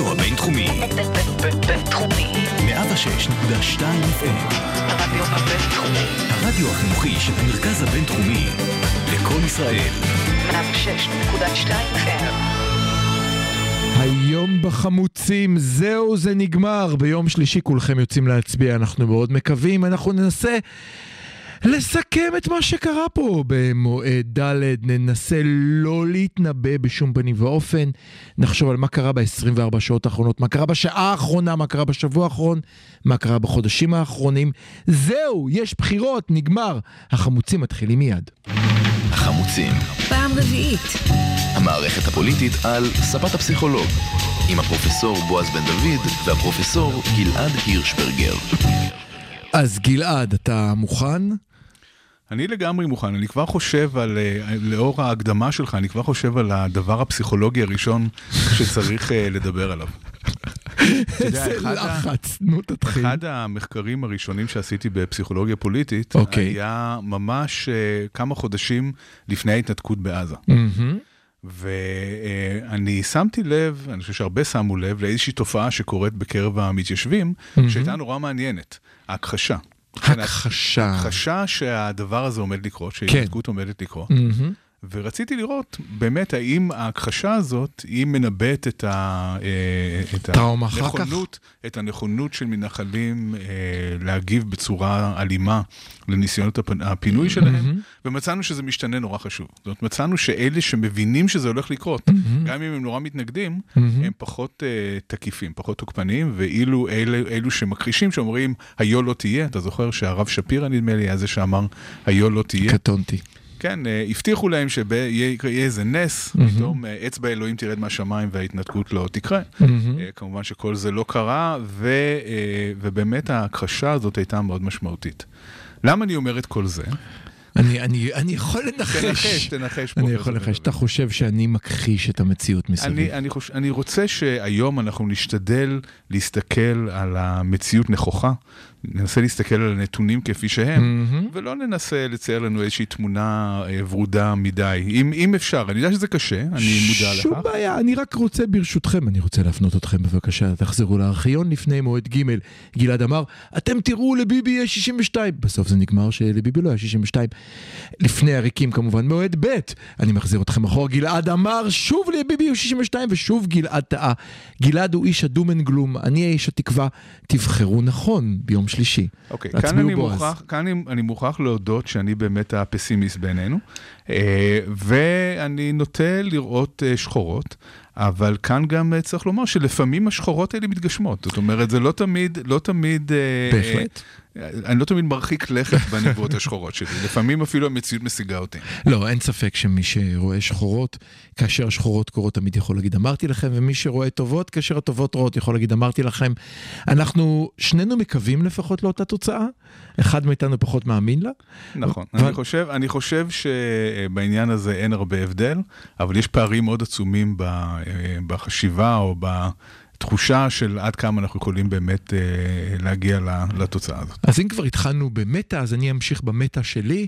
הרדיו הבינתחומי. בינתחומי. 106.2 FM. הרדיו הבינתחומי. הרדיו החינוכי של המרכז הבינתחומי. לקום ישראל. 106.2 FM. היום בחמוצים, זהו זה נגמר. ביום שלישי כולכם יוצאים להצביע, אנחנו מאוד מקווים. אנחנו ננסה לסכם את מה שקרה פה במועד ד', ננסה לא להתנבא בשום פנים ואופן. נחשוב על מה קרה ב-24 שעות האחרונות, מה קרה בשעה האחרונה, מה קרה בשבוע האחרון, מה קרה בחודשים האחרונים. זהו, יש בחירות, נגמר. החמוצים מתחילים מיד. החמוצים. פעם רביעית. המערכת הפוליטית על ספת הפסיכולוג. עם הפרופסור בועז בן דוד והפרופסור גלעד הירשברגר. אז גלעד, אתה מוכן? אני לגמרי מוכן, אני כבר חושב על, אה, לאור ההקדמה שלך, אני כבר חושב על הדבר הפסיכולוגי הראשון שצריך אה, לדבר עליו. איזה לחץ, נו תתחיל. אחד המחקרים הראשונים שעשיתי בפסיכולוגיה פוליטית, אוקיי. היה ממש אה, כמה חודשים לפני ההתנתקות בעזה. ואני שמתי לב, אני חושב שהרבה שמו לב, לאיזושהי תופעה שקורית בקרב המתיישבים, שהייתה נורא מעניינת, ההכחשה. הכחשה. הכחשה שהדבר הזה עומד לקרות, שההתנתקות עומדת לקרות. מהמם. ורציתי לראות באמת האם ההכחשה הזאת, היא מנבאת את, ה, אה, את? הנכונות, את הנכונות של מתנחלים אה, להגיב בצורה אלימה לניסיונות הפ- הפינוי שלהם, ומצאנו שזה משתנה נורא חשוב. זאת אומרת, מצאנו שאלה שמבינים שזה הולך לקרות, גם אם הם נורא מתנגדים, הם פחות אה, תקיפים, פחות תוקפניים, ואילו אלה, אלו שמכחישים, שאומרים, היו לא תהיה, אתה זוכר שהרב שפירא נדמה לי היה זה שאמר, היו לא תהיה. קטונתי. כן, אה, הבטיחו להם שיהיה יהיה איזה נס, פתאום אה, אצבע אלוהים תרד מהשמיים וההתנתקות לא תקרה. אה, כמובן שכל זה לא קרה, ו, ובאמת ההכחשה הזאת הייתה מאוד משמעותית. למה אני אומר את כל זה? אני, אני, אני יכול לנחש. תנחש, תנחש. אני יכול לנחש. אתה חושב שאני מכחיש את המציאות מסביב. אני, אני, חוש... אני רוצה שהיום אנחנו נשתדל להסתכל על המציאות נכוחה, ננסה להסתכל על הנתונים כפי שהם, מהמם. ולא ננסה לצייר לנו איזושהי תמונה אה, ורודה מדי, אם, אם אפשר. אני יודע שזה קשה, אני מודע לכך. שום בעיה, אני רק רוצה ברשותכם, אני רוצה להפנות אתכם בבקשה, תחזרו לארכיון לפני מועד ג'. גלעד אמר, אתם תראו לביבי יש 62. בסוף זה נגמר שלביבי לא היה 62. לפני הריקים כמובן, מועד ב', אני מחזיר אתכם אחורה, גלעד אמר, שוב לביבי הוא 62, ושוב גלעד טעה. גלעד הוא איש הדום אין גלום, אני האיש התקווה, תבחרו נכון ביום שלישי. אוקיי, כאן הצביעו אני. מוכרח, כאן אני, אני מוכרח להודות שאני באמת הפסימיסט בינינו, אה, ואני נוטה לראות אה, שחורות, אבל כאן גם אה, צריך לומר שלפעמים השחורות האלה מתגשמות. זאת אומרת, זה לא תמיד, לא תמיד... בהחלט. אני לא תמיד מרחיק לכת בנבואות השחורות שלי, לפעמים אפילו המציאות משיגה אותי. לא, אין ספק שמי שרואה שחורות, כאשר השחורות קורות תמיד יכול להגיד אמרתי לכם, ומי שרואה טובות, כאשר הטובות רואות יכול להגיד אמרתי לכם. אנחנו שנינו מקווים לפחות לאותה תוצאה, אחד מאיתנו פחות מאמין לה. נכון, אבל- אני חושב, אני חושב שבעניין הזה אין הרבה הבדל, אבל יש פערים מאוד עצומים ב- אה, בחשיבה או בתחושה של עד כמה אנחנו יכולים באמת אה, להגיע לתוצאה הזאת. אז אם כבר התחלנו במטה, אז אני אמשיך במטה שלי.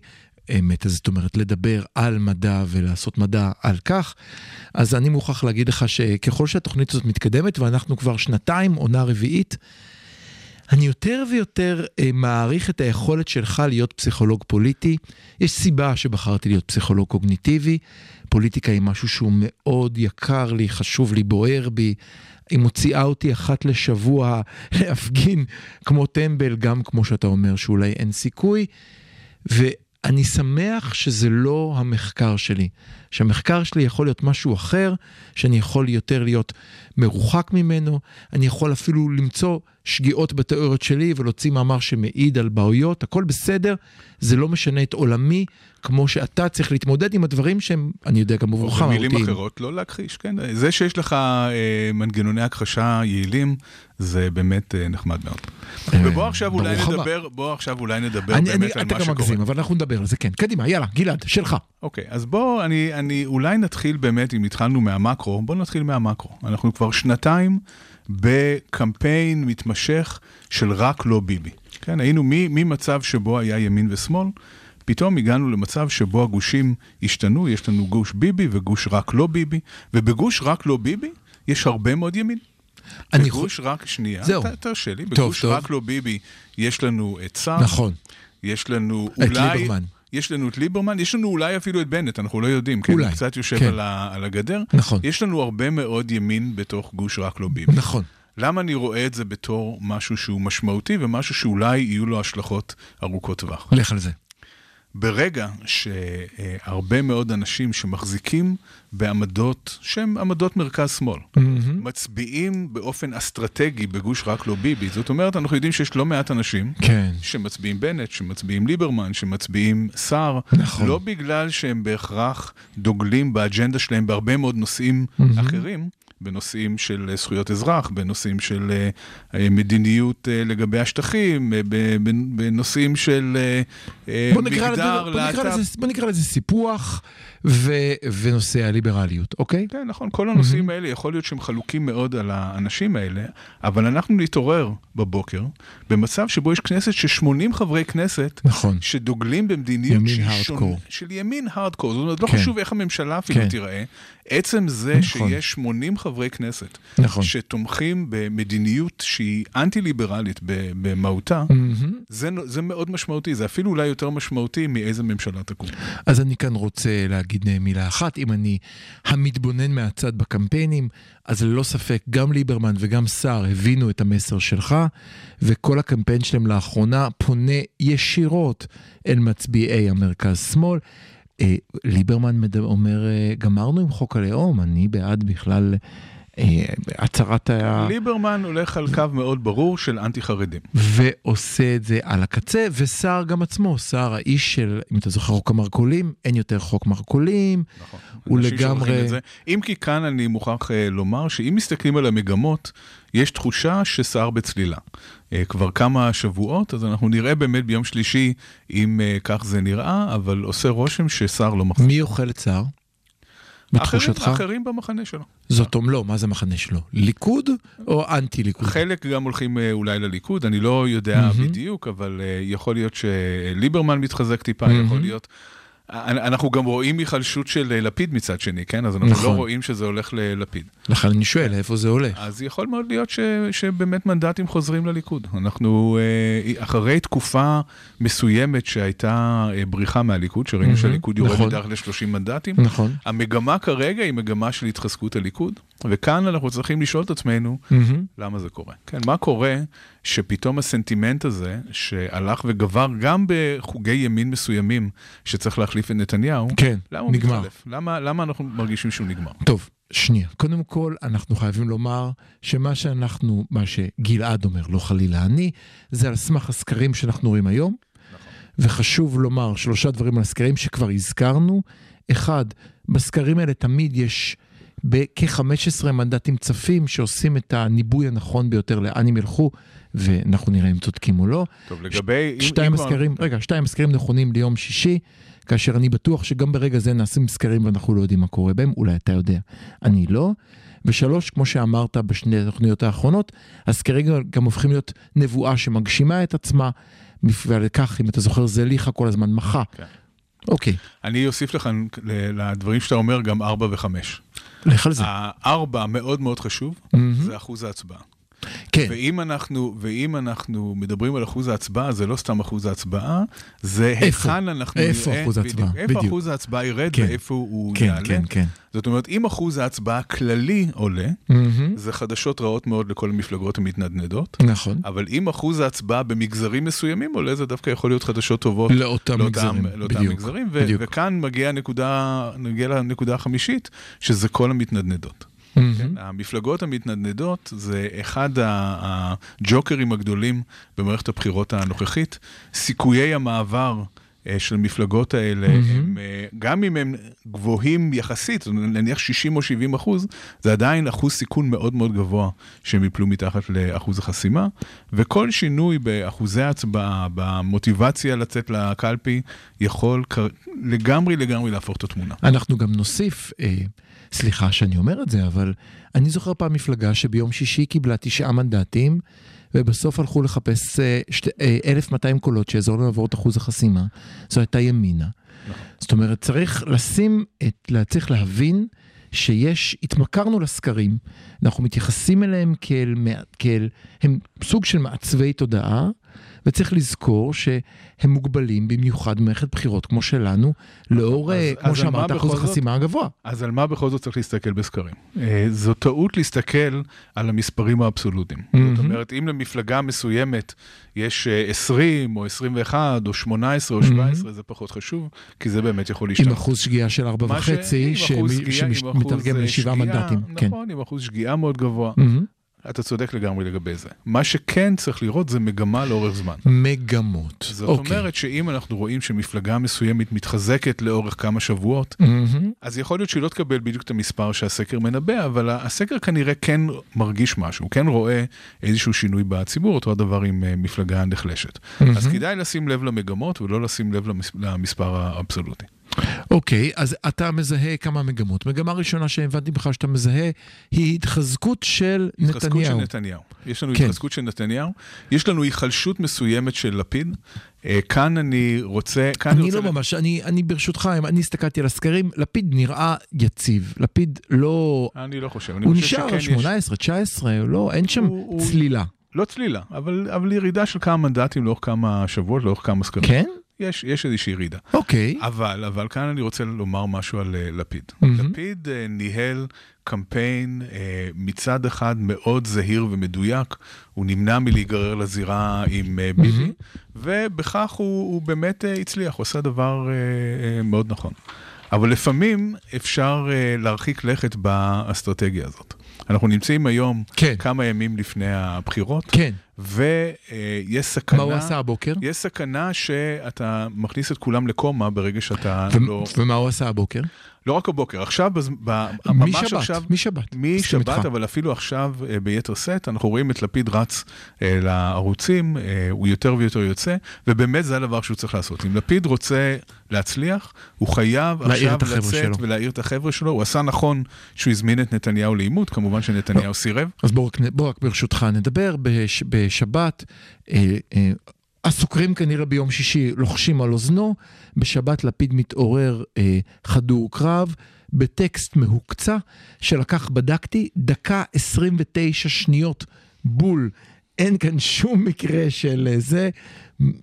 מטה זאת אומרת לדבר על מדע ולעשות מדע על כך. אז אני מוכרח להגיד לך שככל שהתוכנית הזאת מתקדמת, ואנחנו כבר שנתיים, עונה רביעית, אני יותר ויותר אה, מעריך את היכולת שלך להיות פסיכולוג פוליטי. יש סיבה שבחרתי להיות פסיכולוג קוגניטיבי. פוליטיקה היא משהו שהוא מאוד יקר לי, חשוב לי, בוער בי. היא מוציאה אותי אחת לשבוע להפגין כמו טמבל, גם כמו שאתה אומר שאולי אין סיכוי. ואני שמח שזה לא המחקר שלי, שהמחקר שלי יכול להיות משהו אחר, שאני יכול יותר להיות מרוחק ממנו, אני יכול אפילו למצוא שגיאות בתיאוריות שלי ולהוציא מאמר שמעיד על בעיות, הכל בסדר, זה לא משנה את עולמי, כמו שאתה צריך להתמודד עם הדברים שהם, אני יודע, גם עבורך במילים מהותיים. אחרות, לא להכחיש, כן. זה שיש לך אה, מנגנוני הכחשה יעילים, זה באמת אה, נחמד מאוד. אה, ובוא עכשיו אולי. נדבר, בוא עכשיו אולי נדבר אני, באמת אני, על אתה מה גם שקורה. מגזים, אבל אנחנו נדבר על זה, כן. קדימה, יאללה, גלעד, שלך. אוקיי, אז בוא, אני, אני אולי נתחיל באמת, אם התחלנו מהמקרו, בוא נתחיל מהמקרו. אנחנו כבר שנתיים בקמפיין מתמשך של רק לא ביבי. כן, היינו ממצב שבו היה ימין ושמאל, פתאום הגענו למצב שבו הגושים השתנו, יש לנו גוש ביבי וגוש רק לא ביבי, ובגוש רק לא ביבי יש הרבה מאוד ימין. אני בגוש רק, שנייה, זהו. תרשה לי, טוב, בגוש טוב. רק לא ביבי, יש לנו את סער, נכון, יש לנו את אולי... ליברמן. יש לנו את ליברמן, יש לנו אולי אפילו את בנט, אנחנו לא יודעים, כן, אולי, הוא קצת יושב כן. על, ה, על הגדר. נכון. יש לנו הרבה מאוד ימין בתוך גוש רק לא ביבי. נכון. למה אני רואה את זה בתור משהו שהוא משמעותי ומשהו שאולי יהיו לו השלכות ארוכות טווח? לך על זה. ברגע שהרבה מאוד אנשים שמחזיקים בעמדות שהן עמדות מרכז-שמאל, מצביעים באופן אסטרטגי בגוש רק לא ביבי, זאת אומרת, אנחנו יודעים שיש לא מעט אנשים כן. שמצביעים בנט, שמצביעים ליברמן, שמצביעים סער, נכון. לא בגלל שהם בהכרח דוגלים באג'נדה שלהם בהרבה מאוד נושאים אחרים. בנושאים של אה, זכויות אזרח, בנושאים של אה, אה, מדיניות לגבי השטחים, בנושאים של בוא מגדר, להט"ב. בוא נקרא לזה סיפוח ו, ונושא הליברליות, אוקיי? כן, נכון, כל הנושאים האלה, יכול להיות שהם חלוקים מאוד על האנשים האלה, אבל אנחנו נתעורר בבוקר במצב שבו יש כנסת של 80 חברי כנסת, נכון. שדוגלים במדיניות ימין. שונה- של ימין הארדקור, זאת אומרת, לא כן. חשוב איך הממשלה אפילו כן. תיראה, עצם זה נכון. שיש 80 חברי כנסת נכון. שתומכים במדיניות שהיא אנטי-ליברלית במהותה, מהמם. זה, זה מאוד משמעותי, זה אפילו אולי יותר משמעותי מאיזה ממשלה תקום. אז אני כאן רוצה להגיד מילה אחת, אם אני המתבונן מהצד בקמפיינים, אז ללא ספק גם ליברמן וגם סער הבינו את המסר שלך, וכל הקמפיין שלהם לאחרונה פונה ישירות אל מצביעי המרכז-שמאל. אה, ליברמן אומר, אה, גמרנו עם חוק הלאום, אני בעד בכלל הצהרת ה... ליברמן הולך על קו מאוד ברור של אנטי-חרדים. ועושה את זה על הקצה, וסער גם עצמו, סער האיש של, אם אתה זוכר חוק המרכולים, אין יותר חוק מרכולים, נכון. הוא לגמרי-. אם כי כאן אני מוכרח אה, לומר שאם מסתכלים על המגמות, יש תחושה שסער בצלילה. אה, כבר כמה שבועות, אז אנחנו נראה באמת ביום שלישי אם אה, כך זה נראה, אבל עושה רושם שסער לא מחזיק. מי אוכל את סער? בתחושתך? אחרים, אחרים במחנה שלו. זאת אומרת, לא, מה זה המחנה שלו? ליכוד או אנטי ליכוד? חלק גם הולכים אה, אולי לליכוד, אני לא יודע מהמם. בדיוק, אבל אה, יכול להיות שליברמן מתחזק טיפה, מהמם. יכול להיות... אנ- אנחנו גם רואים היחלשות של אה, לפיד מצד שני, כן? אז אנחנו נכון. לא רואים שזה הולך ללפיד. לכן אני שואל, איפה זה הולך? אז יכול מאוד להיות ש, שבאמת מנדטים חוזרים לליכוד. אנחנו, אה, אחרי תקופה מסוימת שהייתה אה, בריחה מהליכוד, שראינו מהמם, שהליכוד יורד נכון. מתחת ל-30 מנדטים, נכון. המגמה כרגע היא מגמה של התחזקות הליכוד, וכאן אנחנו צריכים לשאול את עצמנו, מהמם. למה זה קורה? כן, מה קורה שפתאום הסנטימנט הזה, שהלך וגבר גם בחוגי ימין מסוימים, שצריך להחליף את נתניהו, כן, למה הוא נגמר. מתחלף? למה, למה אנחנו מרגישים שהוא נגמר? טוב, שנייה. קודם כל, אנחנו חייבים לומר שמה שאנחנו, מה שגלעד אומר, לא חלילה אני, זה על סמך הסקרים שאנחנו רואים היום. וחשוב לומר שלושה דברים על הסקרים שכבר הזכרנו. אחד, בסקרים האלה תמיד יש בכ-15 מנדטים צפים שעושים את הניבוי הנכון ביותר לאן הם ילכו, ואנחנו נראה אם צודקים או לא. טוב, לגבי... אם- שתיים אם כבר- רגע, שתיים הסקרים נכונים ליום שישי, כאשר אני בטוח שגם ברגע זה נעשים סקרים ואנחנו לא יודעים מה קורה בהם, אולי אתה יודע, אני לא. ושלוש, כמו שאמרת בשני התוכניות האחרונות, הסקרים גם- הופכים להיות נבואה שמגשימה את עצמה, ועל כך, אם אתה זוכר, זליכה כל הזמן מחה. כן. אוקיי, אני אוסיף לך לדברים שאתה אומר גם ארבע וחמש. לך על זה. הארבע מאוד מאוד חשוב, מהמם. זה אחוז ההצבעה. כן, ואם אנחנו, ואם אנחנו מדברים על אחוז ההצבעה, זה לא סתם אחוז ההצבעה, זה איפה? היכן אנחנו איפה נראה... אחוז ההצבעה? בדיוק, איפה בדיוק. אחוז ההצבעה ירד כן. ואיפה הוא כן, יעלה. כן, כן. זאת אומרת, אם אחוז ההצבעה הכללי עולה, מהמם. זה חדשות רעות מאוד לכל המפלגות המתנדנדות. נכון. אבל אם אחוז ההצבעה במגזרים מסוימים עולה, זה דווקא יכול להיות חדשות טובות לאותם מגזרים, לאותם בדיוק, מגזרים. ו- בדיוק. וכאן מגיעה הנקודה, נגיע לנקודה החמישית, שזה כל המתנדנדות. כן? המפלגות המתנדנדות זה אחד הג'וקרים הגדולים במערכת הבחירות הנוכחית. סיכויי המעבר אה, של המפלגות האלה, מהמם. הם, אה, גם אם הם גבוהים יחסית, נניח 60 או 70 אחוז, זה עדיין אחוז סיכון מאוד מאוד גבוה שהם יפלו מתחת לאחוז החסימה, וכל שינוי באחוזי ההצבעה, במוטיבציה לצאת לקלפי, יכול לגמרי לגמרי להפוך את התמונה. אנחנו גם נוסיף, אה, סליחה שאני אומר את זה, אבל אני זוכר פעם מפלגה שביום שישי קיבלה תשעה מנדטים, ובסוף הלכו לחפש אה, שת, אה, 1,200 קולות שיעזור לנו לעבור את אחוז החסימה. זו הייתה ימינה. זאת אומרת, צריך לשים, את, צריך להבין שיש, התמכרנו לסקרים, אנחנו מתייחסים אליהם כאל, כאל, הם סוג של מעצבי תודעה, וצריך לזכור שהם מוגבלים במיוחד במערכת בחירות כמו שלנו, לאור, אז- אה, כמו אז שאמרת, אחוז? החסימה הגבוה. אז על מה בכל זאת צריך להסתכל בסקרים? אה, זו טעות להסתכל על המספרים האבסולוטיים. מהמם. זאת אומרת, אם למפלגה מסוימת יש אה, 20 או 21 או 18 או 17, זה פחות חשוב, כי זה באמת יכול עם להשתנות. אחוז שגיאה של ארבע מה ש- וחצי, עם אחוז שגיאה, עם אחוז, שמתרגם אה, לשבעה שגיאה, מנדטים. כן. נכון, עם אחוז שגיאה מאוד גבוה. מהמם. אתה צודק לגמרי לגבי זה. מה שכן צריך לראות זה מגמה לאורך זמן. מגמות. זאת אוקיי. אומרת שאם אנחנו רואים שמפלגה מסוימת מתחזקת לאורך כמה שבועות, מהמם. אז יכול להיות שהיא לא תקבל בדיוק את המספר שהסקר מנבא, אבל הסקר כנראה כן מרגיש משהו, כן רואה איזשהו שינוי בציבור, אותו הדבר עם אה, מפלגה נחלשת. אז כדאי לשים לב למגמות ולא לשים לב למס- למספר האבסולוטי. אוקיי, אז אתה מזהה כמה מגמות. מגמה ראשונה שהבנתי בכלל שאתה מזהה היא התחזקות של התחזקות של נתניהו. נתניהו. יש לנו כן. התחזקות של נתניהו, יש לנו היחלשות מסוימת של לפיד. אה, כאן אני רוצה... כאן אני רוצה לא ל- ממש, אני, אני ברשותך, אם אני הסתכלתי על הסקרים, לפיד נראה יציב. לפיד לא... אני לא חושב, אני הוא חושב נשאר על יש... 18, 19, לא, אין שם הוא- הוא- צלילה. לא צלילה, אבל, אבל ירידה של כמה מנדטים לאורך כמה שבועות, לאורך כמה סקרים. כן? יש, יש איזושהי ירידה. אוקיי. אבל, אבל כאן אני רוצה לומר משהו על אה, לפיד. מהמם. לפיד אה, ניהל קמפיין אה, מצד אחד מאוד זהיר ומדויק, הוא נמנע מלהיגרר לזירה עם אה, ביבי, מהמם. ובכך הוא, הוא באמת אה, הצליח, הוא עשה דבר אה, אה, מאוד נכון. אבל לפעמים אפשר אה, להרחיק לכת באסטרטגיה הזאת. אנחנו נמצאים היום כן. כמה ימים לפני הבחירות, כן. ויש סכנה... מה הוא עשה הבוקר? יש סכנה שאתה מכניס את כולם לקומה ברגע שאתה ו- לא... ומה הוא עשה הבוקר? לא רק הבוקר, עכשיו, בז- ב- ממש משבת, עכשיו... משבת. משבת. אבל אפילו עכשיו אה, ביתר שאת, אנחנו רואים את לפיד רץ אה, לערוצים, אה, הוא יותר ויותר יוצא, ובאמת זה הדבר שהוא צריך לעשות. אם לפיד רוצה להצליח, הוא חייב עכשיו לצאת שלו. ולהעיר את החבר'ה שלו. הוא עשה נכון שהוא הזמין את נתניהו לעימות, כמובן שנתניהו סירב. אז בוא רק, בוא רק ברשותך נדבר, בש, בשבת, אה, הסוקרים כנראה ביום שישי לוחשים על אוזנו, בשבת לפיד מתעורר אה, חדור קרב, בטקסט מהוקצע, שלקח, בדקתי, דקה 29 שניות בול. אין כאן שום מקרה של אה, זה.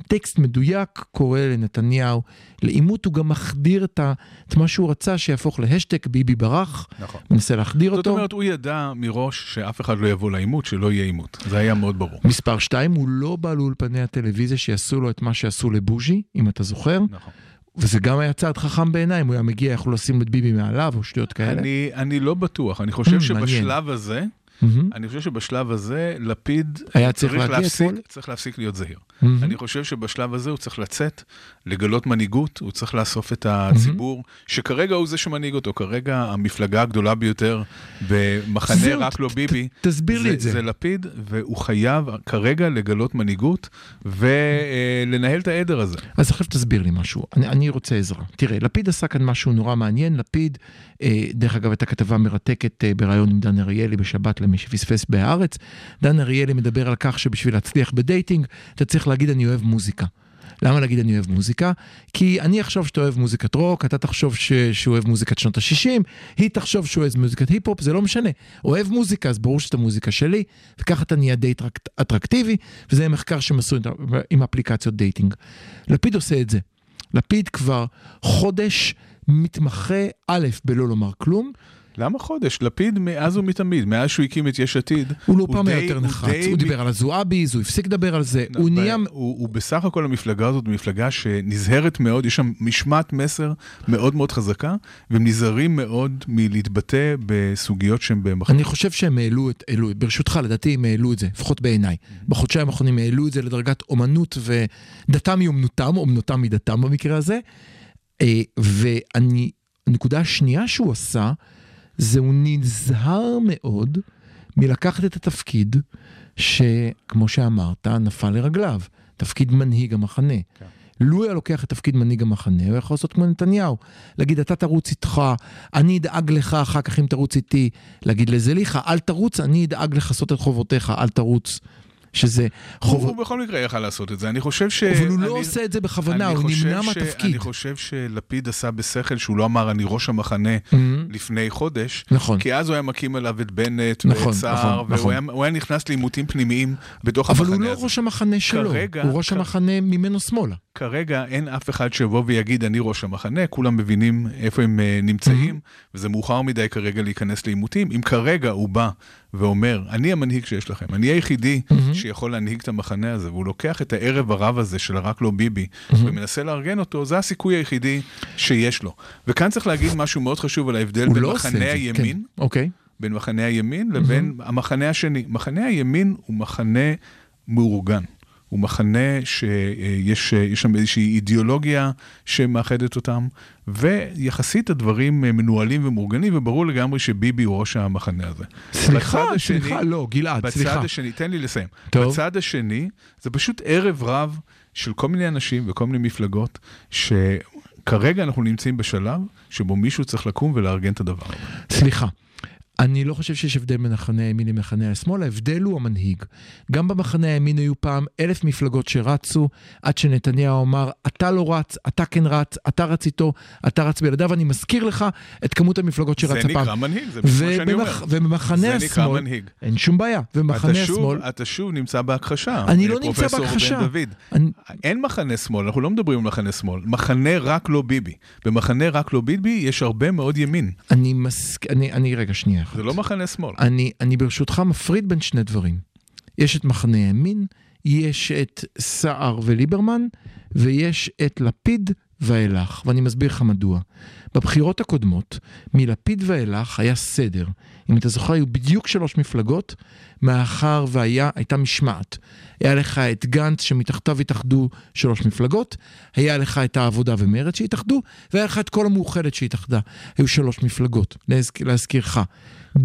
טקסט מדויק קורא לנתניהו לעימות, הוא גם מחדיר את, ה, את מה שהוא רצה שיהפוך להשטג ביבי ברח, נכון. מנסה להחדיר זאת אותו. אומרת, הוא ידע מראש שאף אחד לא יבוא לעימות, שלא יהיה עימות. זה היה מאוד ברור. מספר 2, הוא לא בא לאולפני הטלוויזיה שיעשו לו את מה שעשו לבוז'י, אם אתה זוכר, נכון. וזה גם היה צעד חכם בעיניי, אם הוא היה מגיע, יכלו לשים את ביבי מעליו או שטויות כאלה. אני, אני לא בטוח, אני חושב Mm. שבשלב הזה, מהמם. אני חושב שבשלב הזה לפיד היה צריך להגיע להפסיק? צריך להפסיק להיות זהיר. מהמם. אני חושב שבשלב הזה הוא צריך לצאת, לגלות מנהיגות, הוא צריך לאסוף את הציבור, שכרגע הוא זה שמנהיג אותו, כרגע המפלגה הגדולה ביותר במחנה זהו, רק לא ביבי, ת- תסביר לי את זה. זה לפיד, והוא חייב כרגע לגלות מנהיגות ולנהל את העדר הזה. אז עכשיו תסביר לי משהו, אני, אני רוצה עזרה. תראה, לפיד עשה כאן משהו נורא מעניין, לפיד, אה, דרך אגב, הייתה כתבה מרתקת אה, בריאיון עם דן אריאלי בשבת למי שפספס בהארץ. דן אריאלי מדבר על כך שבשביל להצליח ב dating, אתה צריך להגיד אני אוהב מוזיקה. למה להגיד אני אוהב מוזיקה? כי אני אחשוב שאתה אוהב מוזיקת רוק, אתה תחשוב ש... שהוא אוהב מוזיקת שנות ה-60, היא תחשוב שהוא אוהב מוזיקת היפ-הופ, זה לא משנה. אוהב מוזיקה, אז ברור שאת המוזיקה שלי, וככה אתה נהיה אטרק- אטרקטיבי, וזה מחקר שהם עשו עם אפליקציות dating. לפיד עושה את זה. לפיד כבר חודש מתמחה, א', בלא לומר כלום, למה חודש? לפיד מאז ומתמיד, מאז שהוא הקים את יש עתיד. הוא לא פעם היה יותר הוא נחרץ, הוא דיבר על הזועביז, הוא הפסיק לדבר על זה, הוא ב- נהיה... הוא, הוא בסך הכל המפלגה הזאת מפלגה שנזהרת מאוד, יש שם משמעת מסר מאוד מאוד חזקה, והם נזהרים מאוד מלהתבטא בסוגיות שהן במחנה. אני חושב שהם העלו את, העלו, ברשותך, לדעתי הם העלו את זה, לפחות בעיניי. בחודשיים האחרונים העלו את זה לדרגת אומנות ודתם מאומנותם, אומנותם מדתם במקרה הזה. אה, ואני, הנקודה השנייה שהוא עשה, זה הוא נזהר מאוד מלקחת את התפקיד שכמו שאמרת, נפל לרגליו, תפקיד מנהיג המחנה. כן. לו היה לוקח את תפקיד מנהיג המחנה, הוא יכול לעשות כמו נתניהו. להגיד, אתה תרוץ איתך, אני אדאג לך אחר כך אם תרוץ איתי. להגיד לזליכה, אל תרוץ, אני אדאג לכסות את חובותיך, אל תרוץ. שזה חוב... הוא בכל מקרה יכל לעשות את זה, אני חושב ש... אבל הוא לא עושה את זה בכוונה, הוא נמנע ש- מהתפקיד. אני חושב שלפיד עשה בשכל שהוא לא אמר אני ראש המחנה מהמם. לפני חודש, נכון. כי אז הוא היה מקים עליו את בנט נכון, ואת סער, נכון, והוא נכון. היה- הוא היה נכנס לעימותים פנימיים בתוך אבל המחנה הוא לא הזה. ראש המחנה שלו, כרגע- הוא ראש כ- המחנה ממנו שמאלה. כרגע אין אף אחד שיבוא ויגיד אני ראש המחנה, כולם מבינים איפה הם אה, נמצאים, וזה מאוחר מדי כרגע להיכנס לעימותים. אם כרגע הוא בא ואומר, אני המנהיג שיש לכם, אני היחידי שיכול להנהיג את המחנה הזה, והוא לוקח את הערב הרב הזה של רק לא ביבי, ומנסה לארגן אותו, זה הסיכוי היחידי שיש לו. וכאן צריך להגיד משהו מאוד חשוב על ההבדל בין לא את זה. מחנה הימין, כן, אוקיי. בין מחנה הימין לבין המחנה השני. מחנה הימין הוא מחנה מאורגן. הוא מחנה שיש יש שם איזושהי אידיאולוגיה שמאחדת אותם, ויחסית הדברים מנוהלים ומאורגנים, וברור לגמרי שביבי הוא ראש המחנה הזה. סליחה, בצד השני- סליחה, לא, גלעד, בצד סליחה. השני, תן לי לסיים. טוב. בצד השני, זה פשוט ערב רב של כל מיני אנשים וכל מיני מפלגות, שכרגע אנחנו נמצאים בשלב שבו מישהו צריך לקום ולארגן את הדבר הזה. סליחה. אני לא חושב שיש הבדל בין מחנה הימין למחנה השמאל, ההבדל הוא המנהיג. גם במחנה הימין היו פעם אלף מפלגות שרצו, עד שנתניהו אמר, אתה לא רץ, אתה כן רץ, אתה רץ איתו, אתה רץ בלעדיו, אני מזכיר לך את כמות המפלגות שרצה זה פעם. נקרא מנהיג, זה בדיוק מה שאני אומר. ובמח- ובמחנה זה השמאל, מנהיג. אין שום בעיה, במחנה אתה שוב, השמאל, אתה שוב נמצא בהכחשה. אני אה, לא נמצא פרופסור בהכחשה. אני- אין מחנה שמאל, אנחנו לא מדברים על מחנה שמאל. מחנה רק לא ביבי. במחנה רק לא ביבי יש הרבה מאוד ימין. אני מסכ... אני, אני רגע שנייה אחת. זה לא מחנה שמאל. אני, אני ברשותך מפריד בין שני דברים. יש את מחנה הימין, יש את סער וליברמן, ויש את לפיד ואילך, ואני מסביר לך מדוע. בבחירות הקודמות, מלפיד ואילך היה סדר. אם אתה זוכר, היו בדיוק שלוש מפלגות, מאחר והייתה משמעת. היה לך את גנץ שמתחתיו התאחדו שלוש מפלגות, היה לך את העבודה ומרצ שהתאחדו, והיה לך את כל המאוחדת שהתאחדה. היו שלוש מפלגות, להזכ... להזכירך.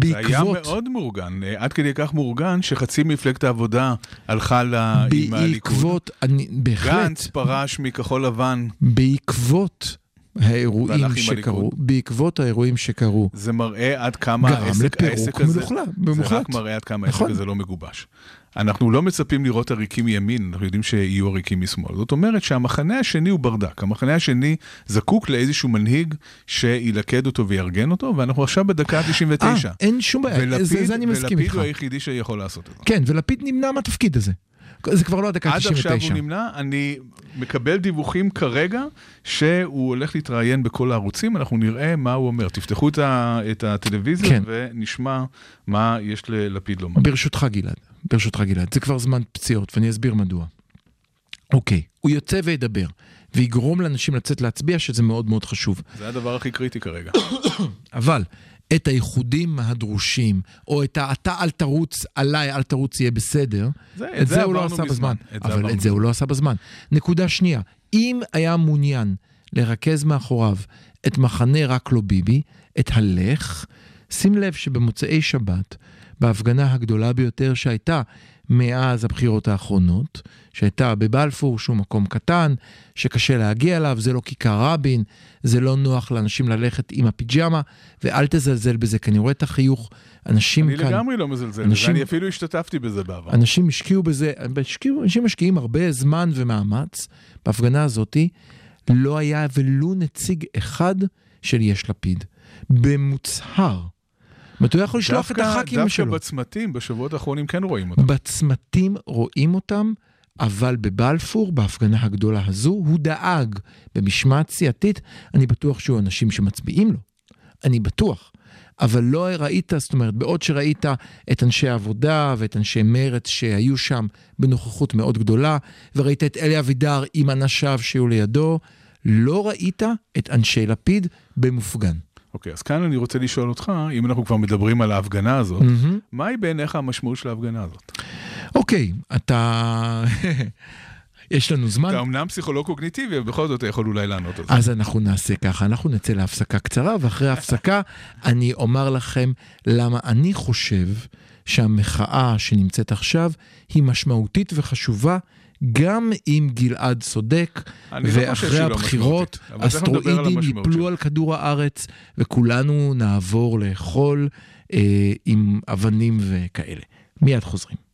זה היה מאוד מאורגן, עד כדי כך מאורגן שחצי מפלגת העבודה הלכה לה עם הליכוד. בעקבות, אני, בהחלט, גנץ פרש מכחול לבן, בעקבות האירועים שקרו. בעקבות האירועים שקרו, זה מראה עד כמה גרם העסק, לפירוק העסק הזה, מלוכלך- זה מוחלט. רק מראה עד כמה העסק נכון. הזה לא מגובש. אנחנו לא מצפים לראות עריקים מימין, אנחנו יודעים שיהיו עריקים משמאל. זאת אומרת שהמחנה השני הוא ברדק. המחנה השני זקוק לאיזשהו מנהיג שילכד אותו ויארגן אותו, ואנחנו עכשיו בדקה ה-99. אה, אין שום בעיה, זה, זה אני מסכים ולפיד איתך. הוא היחידי שיכול לעשות את זה. כן, ולפיד נמנע מהתפקיד הזה. זה כבר לא הדקה עד עכשיו 99. הוא נמנע, אני מקבל דיווחים כרגע שהוא הולך להתראיין בכל הערוצים, אנחנו נראה מה הוא אומר. תפתחו את, ה, את הטלוויזיה כן. ונשמע מה יש ללפיד לומר. ברשותך גלעד, ברשותך גלעד, זה כבר זמן פציעות ואני אסביר מדוע. אוקיי, הוא יוצא וידבר, ויגרום לאנשים לצאת להצביע, שזה מאוד מאוד חשוב. זה הדבר הכי קריטי כרגע. אבל את האיחודים הדרושים, או את ה"אתה אל תרוץ עליי, אל תרוץ יהיה בסדר", זה- את זה זה הוא לא עשה מזמן. בזמן. את אבל את זה הוא. לא עשה בזמן. נקודה שנייה, אם היה מעוניין לרכז מאחוריו את מחנה רק לא ביבי, את הלך, שים לב שבמוצאי שבת, בהפגנה הגדולה ביותר שהייתה מאז הבחירות האחרונות, שהייתה בבלפור, שהוא מקום קטן, שקשה להגיע אליו, זה לא כיכר רבין, זה לא נוח לאנשים ללכת עם הפיג'מה, ואל תזלזל בזה, כי אני רואה את החיוך, אנשים אני כאן... לגמרי לא מזלזל בזה, אנשים- אני אפילו השתתפתי בזה בעבר. אנשים השקיעו בזה, השקיעו, אנשים משקיעים הרבה זמן ומאמץ בהפגנה הזאתי, לא היה ולו נציג אחד של יש לפיד. במוצהר. זאת אומרת, הוא יכול לשלוח את הח"כים שלו. דווקא בצמתים, בשבועות האחרונים כן רואים אותם. בצמתים רואים אותם, אבל בבלפור, בהפגנה הגדולה הזו, הוא דאג במשמעת סיעתית, אני בטוח שיהיו אנשים שמצביעים לו. אני בטוח. אבל לא ראית, זאת אומרת, בעוד שראית את אנשי העבודה ואת אנשי מרצ שהיו שם בנוכחות מאוד גדולה, וראית את אלי אבידר עם אנשיו שהיו לידו, לא ראית את אנשי לפיד במופגן. אוקיי, אז כאן אני רוצה לשאול אותך, אם אנחנו כבר מדברים על ההפגנה הזאת, מהמם. מהי בעיניך המשמעות של ההפגנה הזאת? אוקיי, אתה... יש לנו זמן. אתה אמנם פסיכולוג קוגניטיבי, אבל בכל זאת אתה יכול אולי לענות על זה. אז אנחנו נעשה ככה, אנחנו נצא להפסקה קצרה, ואחרי ההפסקה אני אומר לכם למה אני חושב שהמחאה שנמצאת עכשיו היא משמעותית וחשובה. גם אם גלעד צודק, לא ואחרי לא הבחירות על אסטרואידים ייפלו. על כדור הארץ, וכולנו נעבור לאכול אה, עם אבנים וכאלה. מיד חוזרים.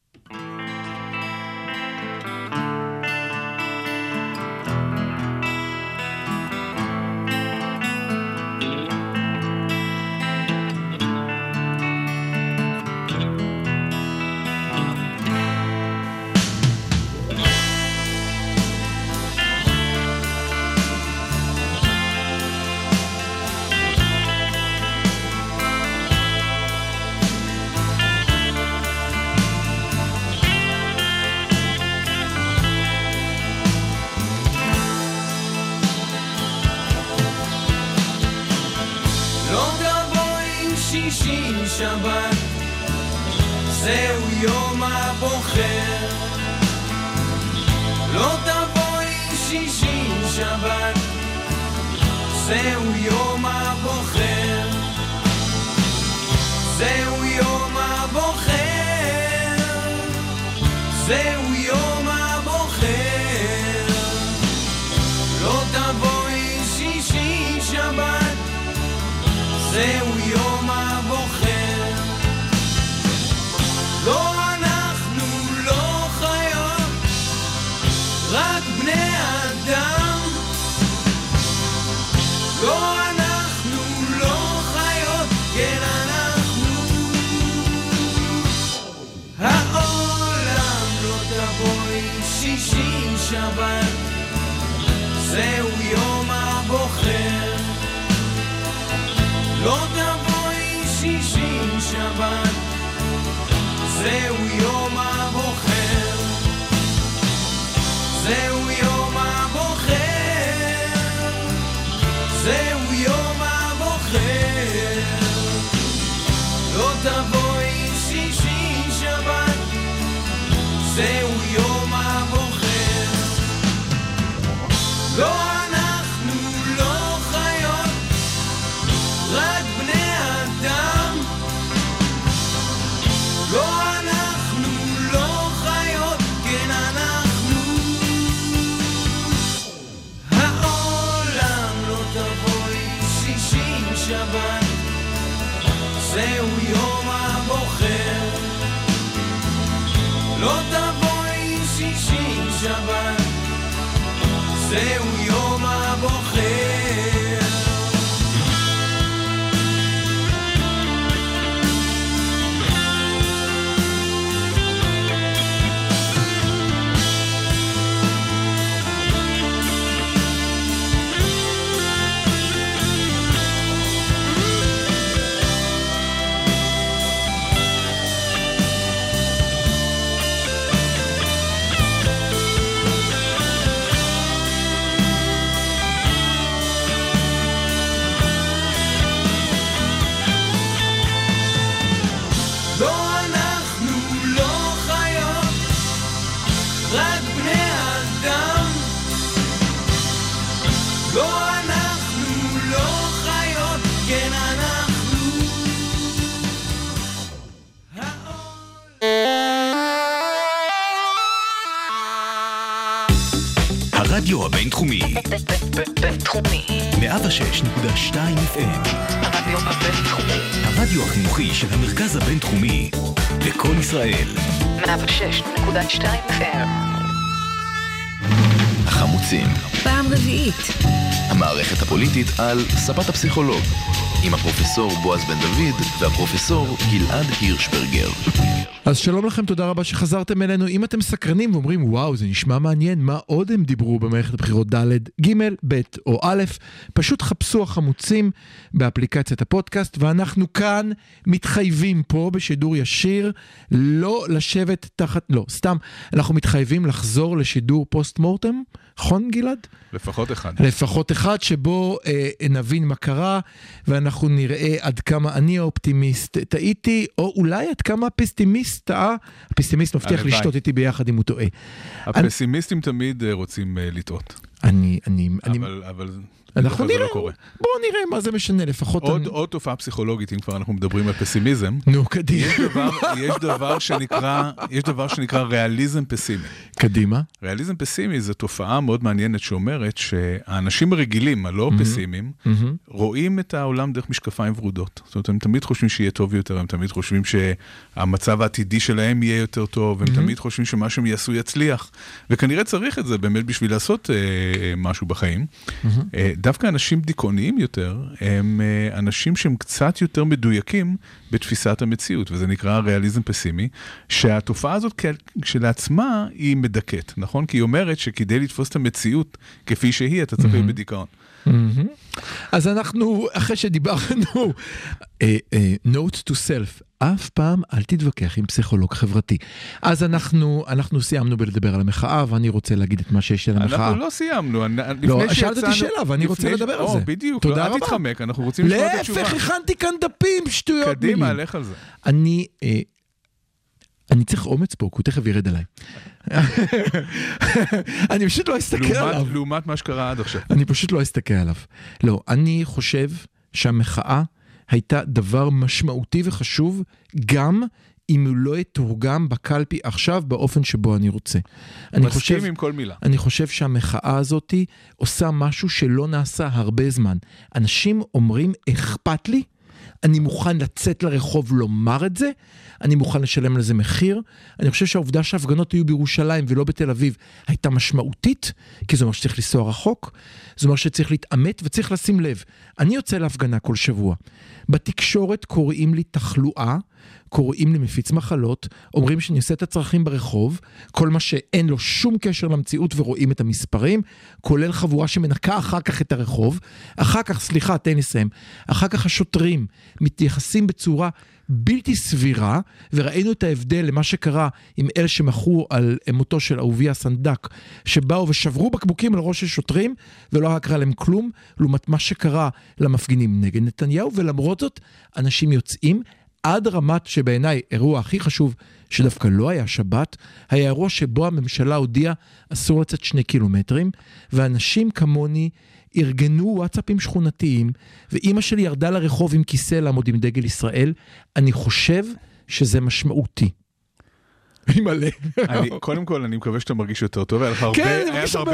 לא תבואי שישי שבת, זהו יום הבוחר. זהו יום הבוחר. זהו יום הבוחר. לא תבואי שישי שבת, זהו שבת, זהו יום הבוחר. לא תבואי שישי שבת, זהו יום הבוחר. זהו יום FM, הרדיו הבינתחומי. הרדיו החינוכי של המרכז הבינתחומי, לקום ישראל, 106.2 FM. החמוצים, פעם רביעית. המערכת הפוליטית על ספת הפסיכולוג, עם הפרופסור בועז בן דוד והפרופסור גלעד הירשברגר. אז שלום לכם, תודה רבה שחזרתם אלינו. אם אתם סקרנים ואומרים, וואו, זה נשמע מעניין, מה עוד הם דיברו במערכת הבחירות ד', ג', ב' או א', פשוט חפשו החמוצים באפליקציית הפודקאסט, ואנחנו כאן מתחייבים פה בשידור ישיר לא לשבת תחת, לא, סתם, אנחנו מתחייבים לחזור לשידור פוסט מורטם, נכון גלעד? לפחות אחד. לפחות אחד שבו אה, נבין מה קרה ואנחנו נראה עד כמה אני האופטימיסט טעיתי, או אולי עד כמה הפסימיסט טעה. הפסימיסט מבטיח הלוואי. לשתות איתי ביחד אם הוא טועה. הפסימיסטים תמיד אה, רוצים אה, לטעות, אני, אני, אני, אבל אבל אנחנו זה נראה, לא קורה. בואו נראה מה זה משנה, לפחות... עוד אני... עוד תופעה פסיכולוגית, אם כבר אנחנו מדברים על פסימיזם, נו, קדימה. יש דבר, יש דבר שנקרא, יש דבר שנקרא ריאליזם פסימי. קדימה. ריאליזם פסימי זו תופעה מאוד מעניינת שאומרת שהאנשים הרגילים, הלא פסימיים. רואים את העולם דרך משקפיים ורודות. זאת אומרת, הם תמיד חושבים שיהיה טוב יותר, הם תמיד חושבים שהמצב העתידי שלהם יהיה יותר טוב, הם תמיד חושבים שמה שהם יעשו יצליח. וכנראה צריך את זה באמת בשביל לעשות אה, משהו בחיים. אה, דווקא אנשים דיכאוניים יותר, הם אה, אנשים שהם קצת יותר מדויקים בתפיסת המציאות, וזה נקרא ריאליזם פסימי, שהתופעה הזאת כשלעצמה היא מדכאת, נכון? כי היא אומרת שכדי לתפוס את המציאות כפי שהיא, אתה צריך להיות בדיכאון. מהמם. אז אנחנו, אחרי שדיברנו, אה, אה, note to self, אף פעם אל תתווכח עם פסיכולוג חברתי. אז אנחנו, אנחנו סיימנו בלדבר על המחאה, ואני רוצה להגיד את מה שיש על המחאה. אנחנו לא סיימנו, אני- לא, לפני שאלת אותי שיצאנו- שאלה, ואני רוצה לפני- לדבר על או, זה. בדיוק, תודה לא, אל רבה. תתחמק, אנחנו רוצים לשמוע את התשובה. להפך, הכנתי כאן דפים, שטויות קדימה, מילים. לך על זה. אני, אה, אני צריך אומץ פה, כי הוא תכף ירד עליי. אני פשוט לא אסתכל לעומת- עליו. לעומת מה שקרה עד עכשיו. אני פשוט לא אסתכל עליו. לא, אני חושב שהמחאה הייתה דבר משמעותי וחשוב, גם אם הוא לא יתורגם בקלפי עכשיו באופן שבו אני רוצה. אני חושב, מסכים עם כל מילה. אני חושב שהמחאה הזאת עושה משהו שלא נעשה הרבה זמן. אנשים אומרים, אכפת לי, אני מוכן לצאת לרחוב לומר את זה, אני מוכן לשלם על זה מחיר. אני חושב שהעובדה שההפגנות היו בירושלים ולא בתל אביב הייתה משמעותית, כי זה אומר שצריך לנסוע רחוק, זה אומר שצריך להתעמת וצריך לשים לב. אני יוצא להפגנה כל שבוע. בתקשורת קוראים לי תחלואה, קוראים לי מפיץ מחלות, אומרים שאני עושה את הצרכים ברחוב, כל מה שאין לו שום קשר למציאות ורואים את המספרים, כולל חבורה שמנקה אחר כך את הרחוב. אחר כך, סליחה, תן לי לסיים, אחר כך השוטרים מתייחסים בצורה בלתי סבירה, וראינו את ההבדל למה שקרה עם אלה שמחו על מותו של אהוביה סנדק, שבאו ושברו בקבוקים על ראש השוטרים, ולא היה קרה להם כלום, לעומת מה שקרה למפגינים נגד נתניהו, ולמרות זאת, אנשים יוצאים עד רמת שבעיניי אירוע הכי חשוב, שדווקא לא היה שבת, היה אירוע שבו הממשלה הודיעה אסור לצאת שני קילומטרים, ואנשים כמוני ארגנו וואטסאפים שכונתיים, ואימא שלי ירדה לרחוב עם כיסא לעמוד עם דגל ישראל, אני חושב שזה משמעותי. אימא'לה. אני- קודם כל, אני מקווה שאתה מרגיש יותר טוב, היה לך הרבה כן, אני. לשחרר.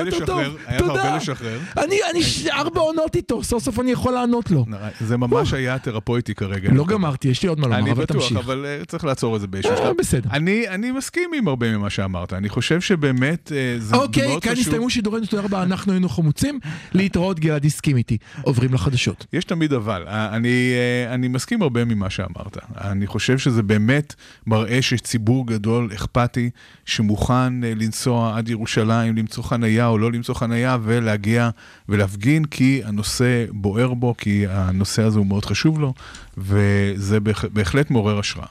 היה לך. הרבה לשחרר. אני, אני ארבע עונות איתו, סוף סוף אני יכול לענות לו. זה ממש היה תרפויטי כרגע. לא גמרתי, יש לי עוד מה לומר, אני אבל בטוח, תמשיך. אבל אה, צריך לעצור את זה באיזשהו שלב. בסדר. אני, אני מסכים עם הרבה ממה שאמרת, אני חושב שבאמת אה, זה אוקיי, מאוד כאן חשוב. הסתיימו שידורינו, תודה רבה, אנחנו היינו חמוצים. להתראות, גלעד הסכים איתי. עוברים לחדשות. יש תמיד אבל, אה, אני, אני מסכים הרבה ממה שאמרת. אני חושב שזה באמת מראה שיש ציבור גדול, אכפתי, שמוכן אה, לנסוע עד ירושלים, למצוא חנייה או לא למצוא חנייה, ולהגיע ולהפגין, כי הנושא בוער בו, כי הנושא הזה הוא מאוד חשוב לו, וזה בהח- בהחלט מעורר השראה.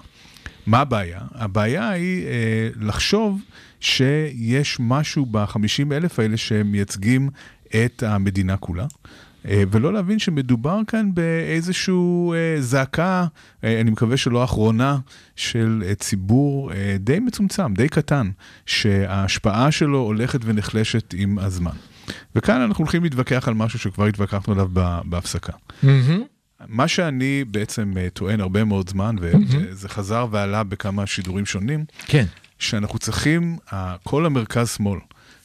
מה הבעיה? הבעיה היא אה, לחשוב שיש משהו ב-50 אלף האלה שמייצגים את המדינה כולה. אה, ולא להבין שמדובר כאן באיזשהו אה, זעקה, אה, אני מקווה שלא אחרונה, של ציבור די מצומצם, די קטן, שההשפעה שלו הולכת ונחלשת עם הזמן. וכאן אנחנו הולכים להתווכח על משהו שכבר התווכחנו עליו בהפסקה. מה שאני בעצם טוען הרבה מאוד זמן, וזה חזר ועלה בכמה שידורים שונים, כן. שאנחנו צריכים, כל המרכז שמאל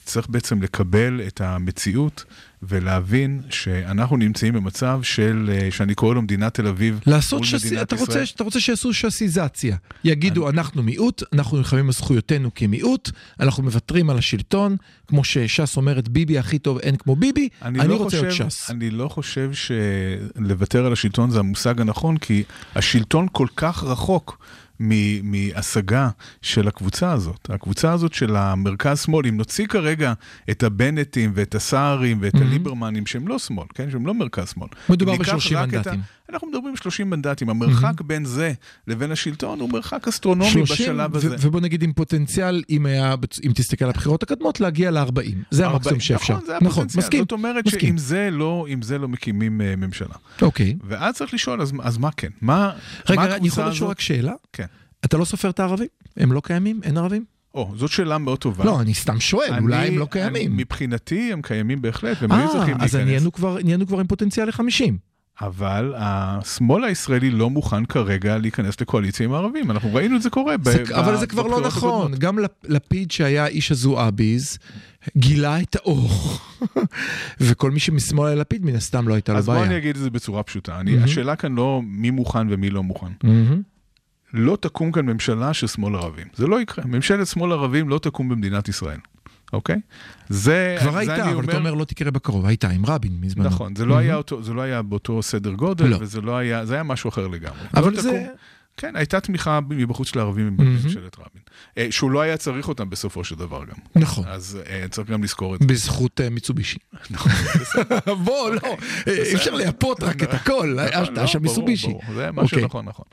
צריך בעצם לקבל את המציאות ולהבין שאנחנו נמצאים במצב של, אה, שאני קורא לו מדינת תל אביב. לעשות שסי, אתה רוצה. אתה רוצה שיעשו שסיזציה. יגידו, אנחנו מיעוט, אנחנו נלחמים על זכויותינו כמיעוט, אנחנו מוותרים על השלטון, כמו שש"ס אומרת, ביבי הכי טוב, אין כמו ביבי, אני, לא רוצה חושב, להיות ש"ס. אני לא חושב שלוותר על השלטון זה המושג הנכון, כי השלטון כל כך רחוק מהשגה של הקבוצה הזאת. הקבוצה הזאת של המרכז-שמאל, אם נוציא כרגע את הבנטים ואת הסערים ואת הליברמנים, שהם לא שמאל, כן? שהם לא מרכז-שמאל. מדובר ניקח ב-30 רק את ה- מנדטים. אנחנו מדברים 30 מנדטים. המרחק בין זה לבין השלטון הוא מרחק אסטרונומי 30, בשלב הזה. ובוא נגיד עם פוטנציאל, אם, היה, אם תסתכל על הבחירות הקדמות, להגיע ל-40. זה המקסימום שאפשר. נכון, זה נכון, הפוטנציאל. מסכים. זאת אומרת מסכים. שאם זה לא, זה לא מקימים אה, ממשלה. אוקיי. ואז צריך לשאול, אז, אז מה כן? מה, מה רגע, אני יכול לשאול? רק שאלה? כן. אתה לא סופר את הערבים? הם לא קיימים? אין ערבים? או, זאת שאלה מאוד טובה. לא, אני סתם שואל, אני- אולי הם לא אני- קיימים. מבחינתי הם קיימים בהחלט, והם היו אה, צריכים אז להיכנס. נהיינו כבר, נהיינו כבר עם פוטנציאל ל-50. אבל השמאל הישראלי לא מוכן כרגע להיכנס לקואליציה עם הערבים. אנחנו ראינו את זה קורה. ב- זה, ב- אבל זה כבר לא נכון, הקודמות. גם לפ- לפיד שהיה איש הזועביז, גילה את האור. וכל מי שמשמאל ללפיד מן הסתם לא הייתה לו אז בוא אני בעיה. אגיד את זה בצורה פשוטה. אני, מהמם. השאלה כאן לא מי מוכן ומי לא מוכן. מהמם. לא תקום כאן ממשלה של שמאל ערבים. זה לא יקרה. ממשלת שמאל ערבים לא תקום במדינת ישראל. אוקיי? זה, כבר זה הייתה, אבל אתה אומר לא תקרה בקרוב, הייתה עם רבין מזמן. נכון, זה לא, היה אותו, זה לא היה באותו סדר גודל, לא. וזה לא היה, זה היה משהו אחר לגמרי. אבל לא זה- תקום- כן, הייתה תמיכה מבחוץ לערבים מהמם. בממשלת רבין. אה, שהוא לא היה צריך אותם בסופו של דבר גם. נכון. אז אה, צריך גם לזכור את זה. בזכות אה, מיצובישי. בוא, לא, אי אפשר לייפות רק את הכל, נכון, היה לא, שם מיצובישי. זה משהו אוקיי. נכון, נכון.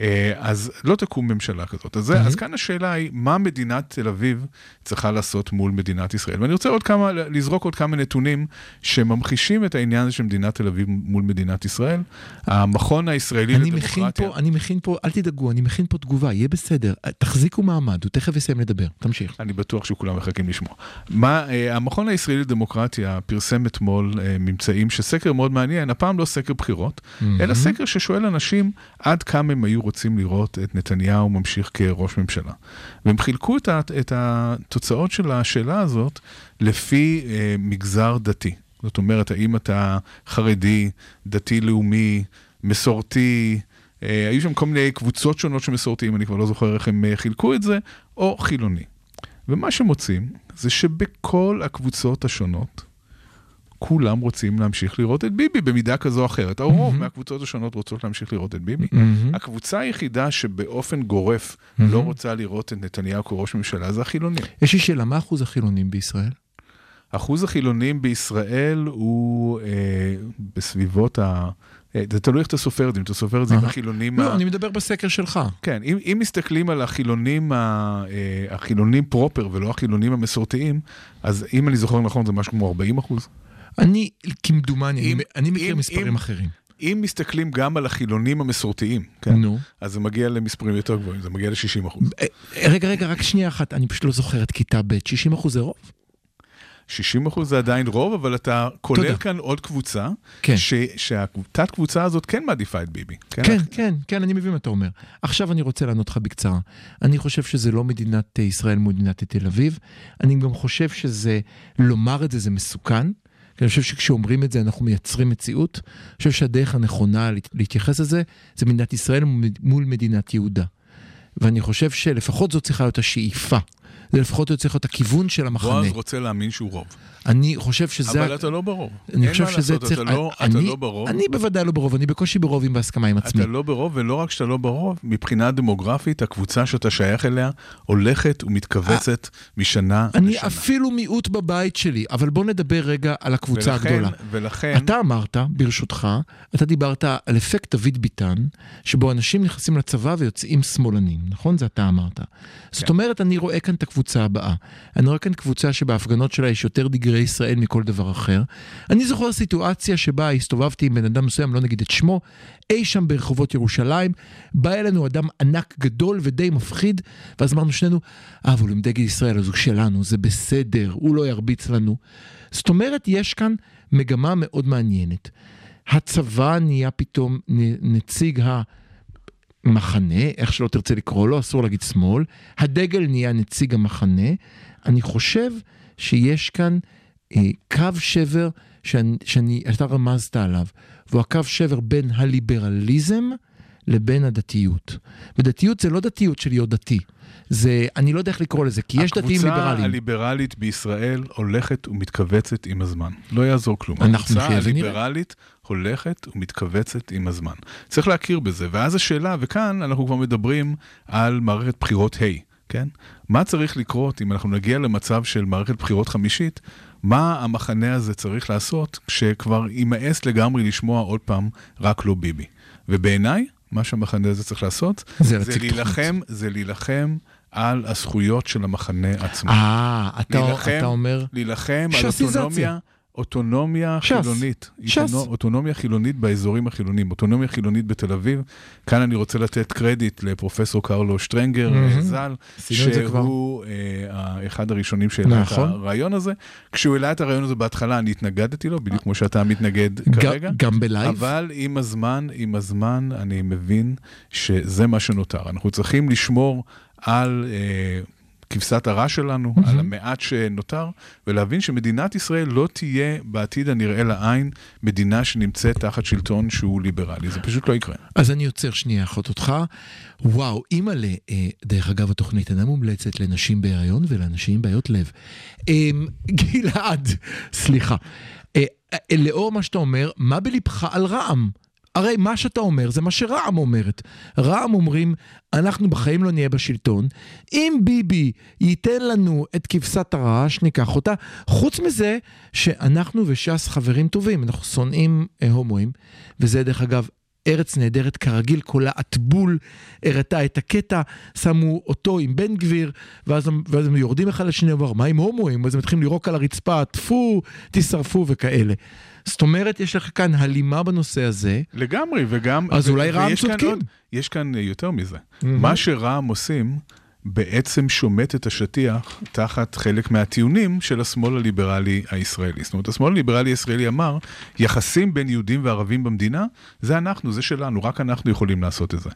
אה, אז לא תקום ממשלה כזאת. אז, זה, אז כאן השאלה היא, מה מדינת תל אביב צריכה לעשות מול מדינת ישראל? ואני רוצה עוד כמה, לזרוק עוד כמה נתונים שממחישים את העניין הזה של מדינת תל אביב מול מדינת ישראל. המכון הישראלי אני מכין לדמוקרטיה... פה, אני מכין פה, אל תדאגו, אני מכין פה תגובה, יהיה בסדר. תחזיקו מעמד, הוא תכף יסיים לדבר. תמשיך. אני בטוח שכולם מחכים לשמוע. מה, אה, המכון הישראלי לדמוקרטיה פרסם אתמול אה, ממצאים שסקר מאוד מעניין, הפעם לא סקר בחירות, אלא סקר ששואל אנשים עד כמה הם היו רוצים לראות את נתניהו ממשיך כראש ממשלה. והם חילקו את, את התוצאות של השאלה הזאת לפי אה, מגזר דתי. זאת אומרת, האם אתה חרדי, דתי-לאומי, מסורתי, אה, היו שם כל מיני קבוצות שונות של מסורתיים, אני כבר לא זוכר איך הם אה, חילקו את זה, או חילוני. ומה שמוצאים זה שבכל הקבוצות השונות, כולם רוצים להמשיך לראות את ביבי במידה כזו או אחרת. הרוב מהקבוצות השונות רוצות להמשיך לראות את ביבי. הקבוצה היחידה שבאופן גורף לא רוצה לראות את נתניהו כראש ממשלה זה החילונים. יש לי שאלה, מה אחוז החילונים בישראל? אחוז החילונים בישראל הוא אה, בסביבות ה... אה, זה תלוי איך אתה סופר את זה, אם אתה סופר את זה עם. החילונים... לא, אני מדבר בסקר שלך. כן, אם, מסתכלים על החילונים, אה, החילונים פרופר ולא החילונים המסורתיים, אז אם אני זוכר נכון זה משהו כמו 40 אחוז. אני, כמדומני, אם- אני- מכיר אם- מספרים אם- אחרים. אם מסתכלים גם על החילונים המסורתיים, כן, נו. אז זה מגיע למספרים יותר גבוהים, זה מגיע ל-60 אחוז. אה, רגע, רגע, רק שנייה אחת, אני פשוט לא זוכר את כיתה ב', 60 אחוז זה רוב? 60 אחוז זה עדיין רוב, אבל אתה כולל תודה. כאן עוד קבוצה, כן. ש- שהתת קבוצה הזאת כן מעדיפה את ביבי. כן, כן, כן, אני מבין מה אתה אומר. עכשיו אני רוצה לענות לך בקצרה. אני חושב שזה לא מדינת אה, ישראל מול מדינת תל אביב. אני גם חושב שזה, לומר את זה זה מסוכן. כי אני חושב שכשאומרים את זה אנחנו מייצרים מציאות. אני חושב שהדרך הנכונה להת- להתייחס לזה זה מדינת ישראל מול מדינת יהודה. ואני חושב שלפחות זאת צריכה להיות השאיפה. זה לפחות צריך להיות הכיוון של המחנה. בועז רוצה להאמין שהוא רוב. אני חושב שזה... אבל אתה לא ברוב. אני חושב שזה לעשות, צריך... אתה לא, אתה אני, לא ברוב. אני בוודאי לא ברוב, אני בקושי ברוב עם בהסכמה עם עצמי. אתה לא ברוב, ולא רק שאתה לא ברוב, מבחינה דמוגרפית, הקבוצה שאתה שייך אליה הולכת ומתכווצת משנה אני לשנה. אפילו מיעוט בבית שלי, אבל בוא נדבר רגע על הקבוצה ולכן- הגדולה. ולכן, אתה אמרת, ברשותך, אתה דיברת על אפקט דוד ביטן, שבו אנשים נכנסים לצבא ויוצאים שמאלנים, נכון? זה אתה אמרת. זאת אומרת, אני רואה כאן את הקבוצה הבאה. אני רואה כאן קבוצה שבהפגנות שלה יש יותר דגרי ישראל מכל דבר אחר. אני זוכר סיטואציה שבה הסתובבתי עם בן אדם מסוים, לא נגיד את שמו, אי שם ברחובות ירושלים, בא אלינו אדם ענק גדול ודי מפחיד, ואז אמרנו שנינו, אה, אבל עם דגל ישראל, אז הוא שלנו, זה בסדר, הוא לא ירביץ לנו. זאת אומרת, יש כאן מגמה מאוד מעניינת. הצבא נהיה פתאום נציג המחנה, איך שלא תרצה לקרוא לו, אסור להגיד שמאל. הדגל נהיה נציג המחנה. אני חושב שיש כאן אה, קו שבר שאני, שאני, אתה רמזת עליו, והוא הקו שבר בין הליברליזם לבין הדתיות. ודתיות זה לא דתיות של להיות דתי. זה, אני לא יודע איך לקרוא לזה, כי יש דתיים הקבוצה ליברליים. הליברלית בישראל הולכת ומתכווצת עם הזמן. לא יעזור כלום. אנחנו הקבוצה. הליברלית הולכת ומתכווצת עם הזמן. צריך להכיר בזה. ואז השאלה, וכאן אנחנו כבר מדברים על מערכת בחירות ה', כן? מה צריך לקרות אם אנחנו נגיע למצב של מערכת בחירות חמישית? מה המחנה הזה צריך לעשות שכבר יימאס לגמרי לשמוע עוד פעם רק לא ביבי? ובעיניי, מה שהמחנה הזה צריך לעשות, זה זה להילחם, זה להילחם על הזכויות של המחנה עצמו. אה, אתה, להילחם, אתה אומר... להילחם על ש"סיזציה. אוטונומיה, אוטונומיה ש"ס. חילונית. ש"ס. אוטונו- אוטונומיה חילונית באזורים החילוניים. אוטונומיה חילונית בתל אביב. כאן אני רוצה לתת קרדיט לפרופסור קרלו שטרנגר. אה, ז"ל, את. שהוא אה, אחד הראשונים שהעלה את נכון. הרעיון הזה. כשהוא העלה את הרעיון הזה בהתחלה, אני התנגדתי לו, בדיוק כמו שאתה מתנגד ג- כרגע. גם בלייב? אבל עם הזמן, עם הזמן, אני מבין שזה מה שנותר. אנחנו צריכים לשמור על אה, כבשת הרש שלנו, על המעט שנותר, ולהבין שמדינת ישראל לא תהיה בעתיד הנראה לעין מדינה שנמצאת תחת שלטון שהוא ליברלי. זה פשוט לא יקרה. אז אני עוצר שנייה אחת אותך. וואו, אימא'לה, אה, דרך אגב, התוכנית אינה מומלצת לנשים בהיריון ולאנשים עם בעיות לב. אה, גלעד, סליחה. אה, אה, לאור מה שאתה אומר, מה בלבך על רע"מ? הרי מה שאתה אומר זה מה שרע"מ אומרת. רע"מ אומרים, אנחנו בחיים לא נהיה בשלטון. אם ביבי ייתן לנו את כבשת הרעש, ניקח אותה. חוץ מזה, שאנחנו וש"ס חברים טובים, אנחנו שונאים אה, הומואים, וזה דרך אגב ארץ נהדרת כרגיל, קולעת בול, הראתה את הקטע, שמו אותו עם בן גביר, ואז, ואז הם יורדים אחד לשני, ואומר, מה עם הומואים? אז הם מתחילים לירוק על הרצפה, טפו, תשרפו וכאלה. זאת אומרת, יש לך כאן הלימה בנושא הזה. לגמרי, וגם... אז ו- אולי רע"מ צודקים. עוד- יש כאן יותר מזה. מה שרע"מ עושים, בעצם שומט את השטיח תחת חלק מהטיעונים של השמאל הליברלי הישראלי. זאת אומרת, השמאל הליברלי הישראלי אמר, יחסים בין יהודים וערבים במדינה, זה אנחנו, זה שלנו, רק אנחנו יכולים לעשות את זה.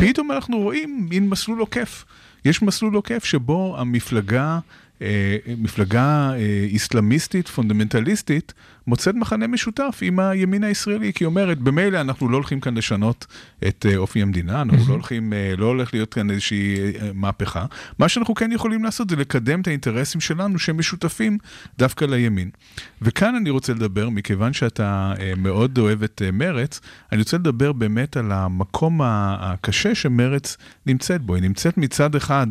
פתאום אנחנו רואים מין מסלול עוקף. יש מסלול עוקף שבו המפלגה... אה, מפלגה אה, איסלאמיסטית, פונדמנטליסטית, מוצאת מחנה משותף עם הימין הישראלי, כי היא אומרת, במילא אנחנו לא הולכים כאן לשנות את אה, אופי המדינה, אנחנו לא הולכים, אה, לא הולך להיות כאן איזושהי אה, מהפכה. מה שאנחנו כן יכולים לעשות זה לקדם את האינטרסים שלנו שהם משותפים דווקא לימין. וכאן אני רוצה לדבר, מכיוון שאתה מאוד אוהב את מרץ, אני רוצה לדבר באמת על המקום הקשה שמרץ נמצאת בו. היא נמצאת מצד אחד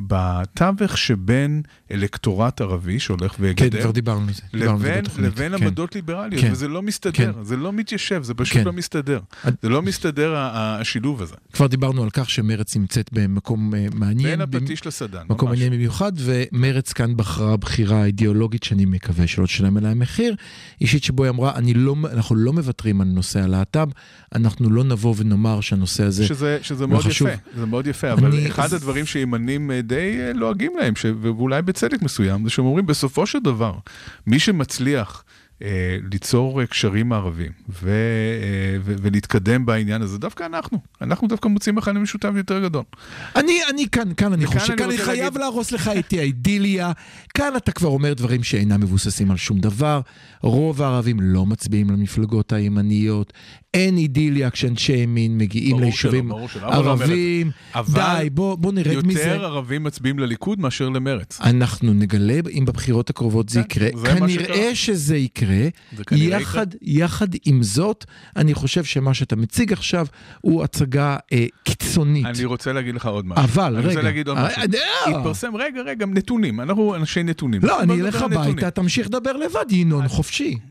בתווך שבין אלקטורט ערבי שהולך כן, וגדל. כבר דיברנו על זה. דיברנו לבין, בתוכנית, לבין כן. עמדות ליברליות, כן. וזה לא מסתדר, כן. זה לא מתיישב, זה פשוט כן. לא מסתדר. עד- זה לא מסתדר השילוב הזה. כבר דיברנו על כך שמרץ נמצאת במקום אה, מעניין. בין הפטיש לסדן, מקום ממש. מעניין במיוחד, ומרץ כאן בחרה בחירה אידיאולוגית שאני מקווה שלא תשלם עליה מחיר, אישית שבו היא אמרה, לא, אנחנו לא מוותרים על נושא הלהט"ב, אנחנו לא נבוא ונאמר שהנושא הזה... שזה, שזה לא מאוד חשוב. יפה, זה מאוד יפה, אבל אני- אחד אז- הדברים שימנים אה, די אה, לועגים להם, ש... ואולי בצדק מסוים, זה שהם אומרים, בסופו של דבר, מי שמצליח ליצור אה, קשרים מערבים ו... אה, ו... ולהתקדם בעניין הזה, דווקא אנחנו. אנחנו דווקא מוצאים מכנה משותף יותר גדול. אני, אני כאן, כאן אני חושב, כאן אני חייב להרוס לך את האידיליה. כאן אתה כבר אומר דברים שאינם מבוססים על שום דבר. רוב הערבים לא מצביעים למפלגות הימניות. אין אידיליה כשאנשי ימין מגיעים ליישובים. ערבים. די, בוא, בוא נרד מזה. יותר ערבים מצביעים לליכוד מאשר למרץ. אנחנו נגלה אם בבחירות הקרובות זה כן, יקרה. זה כנראה. שזה יקרה. זה כנראה יחד, יחד עם זאת, אני חושב שמה שאתה מציג עכשיו הוא הצגה אה, קיצונית. אני רוצה להגיד לך עוד משהו. אבל, אני רגע. רוצה להגיד עוד אה, משהו. אה, התפרסם, רגע, רגע, נתונים. אנחנו אנשי נתונים. לא, אני אלך. הביתה, תמשיך לדבר לבד, ינון, חופשי. FG.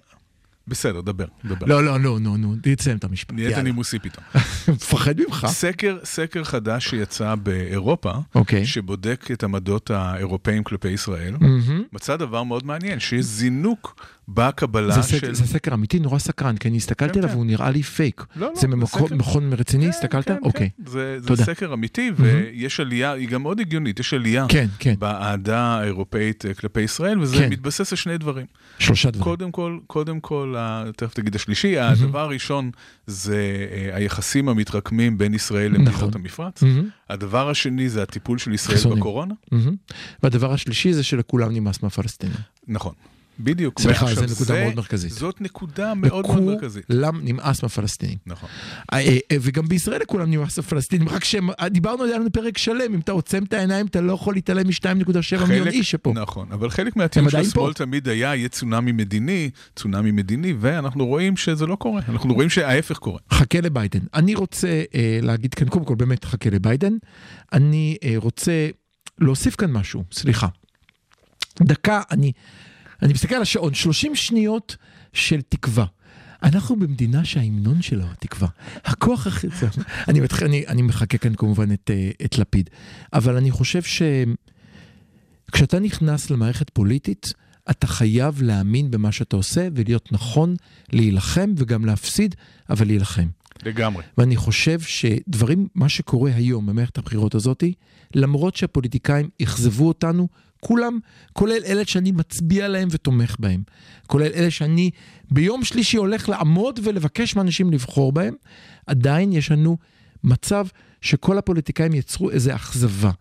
בסדר, דבר, דבר. לא, לא, לא, נו, נו, תסיים את המשפט. נהיית. נימוסי פתאום. מפחד ממך. סקר, סקר חדש שיצא באירופה, אוקיי. שבודק את עמדות האירופאים כלפי ישראל, מהמם. מצא דבר מאוד מעניין, שיש זינוק בקבלה זה של... סק- זה סקר אמיתי נורא סקרן, כי אני הסתכלתי כן, עליו כן. והוא נראה לי פייק. לא, לא, זה ממכון רציני, כן, הסתכלת? כן, אוקיי. כן. זה, זה תודה. סקר אמיתי, ויש עלייה, היא גם מאוד הגיונית, יש עלייה כן, כן, באהדה האירופאית אה, כלפי ישראל, וזה כן. מתבסס על שני דברים. שלושה דברים. קודם כל, קודם כל, ה- תכף תגיד השלישי, הדבר הראשון זה אה, היחסים המתרקמים בין ישראל נכון. למדינות המפרץ. מהמם, הדבר השני זה הטיפול של ישראל. בקורונה. מהמם. והדבר השלישי זה שלכולם נמאס מהפלסטינים. נכון, בדיוק. סליחה, זו נקודה זה- מאוד מרכזית. זאת נקודה מאוד מאוד מרכזית. לכולם נמאס מהפלסטינים. נכון. אה, אה, וגם בישראל לכולם נמאס מהפלסטינים, רק שדיברנו על זה פרק שלם, אם אתה עוצם את העיניים אתה לא יכול להתעלם מ-2.7 מיליון איש שפה. נכון, אבל חלק מהטיעון של. השמאל תמיד היה, יהיה צונאמי מדיני, צונאמי מדיני, ואנחנו רואים שזה לא קורה, אנחנו רואים שההפך קורה. חכה לביידן. אני רוצה אה, להגיד כאן, קודם כל באמת חכה לביידן. אני אה, רוצה להוסיף כאן משהו, סליחה. דקה, אני, אני מסתכל על השעון, 30 שניות של תקווה. אנחנו במדינה שההמנון שלה הוא התקווה. הכוח הכי... אני, מתח... אני, אני מחכה כאן כמובן את, אה, את לפיד, אבל אני חושב שכשאתה נכנס למערכת פוליטית, אתה חייב להאמין במה שאתה עושה ולהיות נכון, להילחם וגם להפסיד, אבל להילחם. לגמרי. ואני חושב שדברים, מה שקורה היום במערכת הבחירות הזאתי, למרות שהפוליטיקאים אכזבו אותנו, כולם, כולל אלה שאני מצביע להם ותומך בהם, כולל אלה שאני ביום שלישי הולך לעמוד ולבקש מאנשים לבחור בהם, עדיין יש לנו מצב שכל הפוליטיקאים יצרו איזו אכזבה.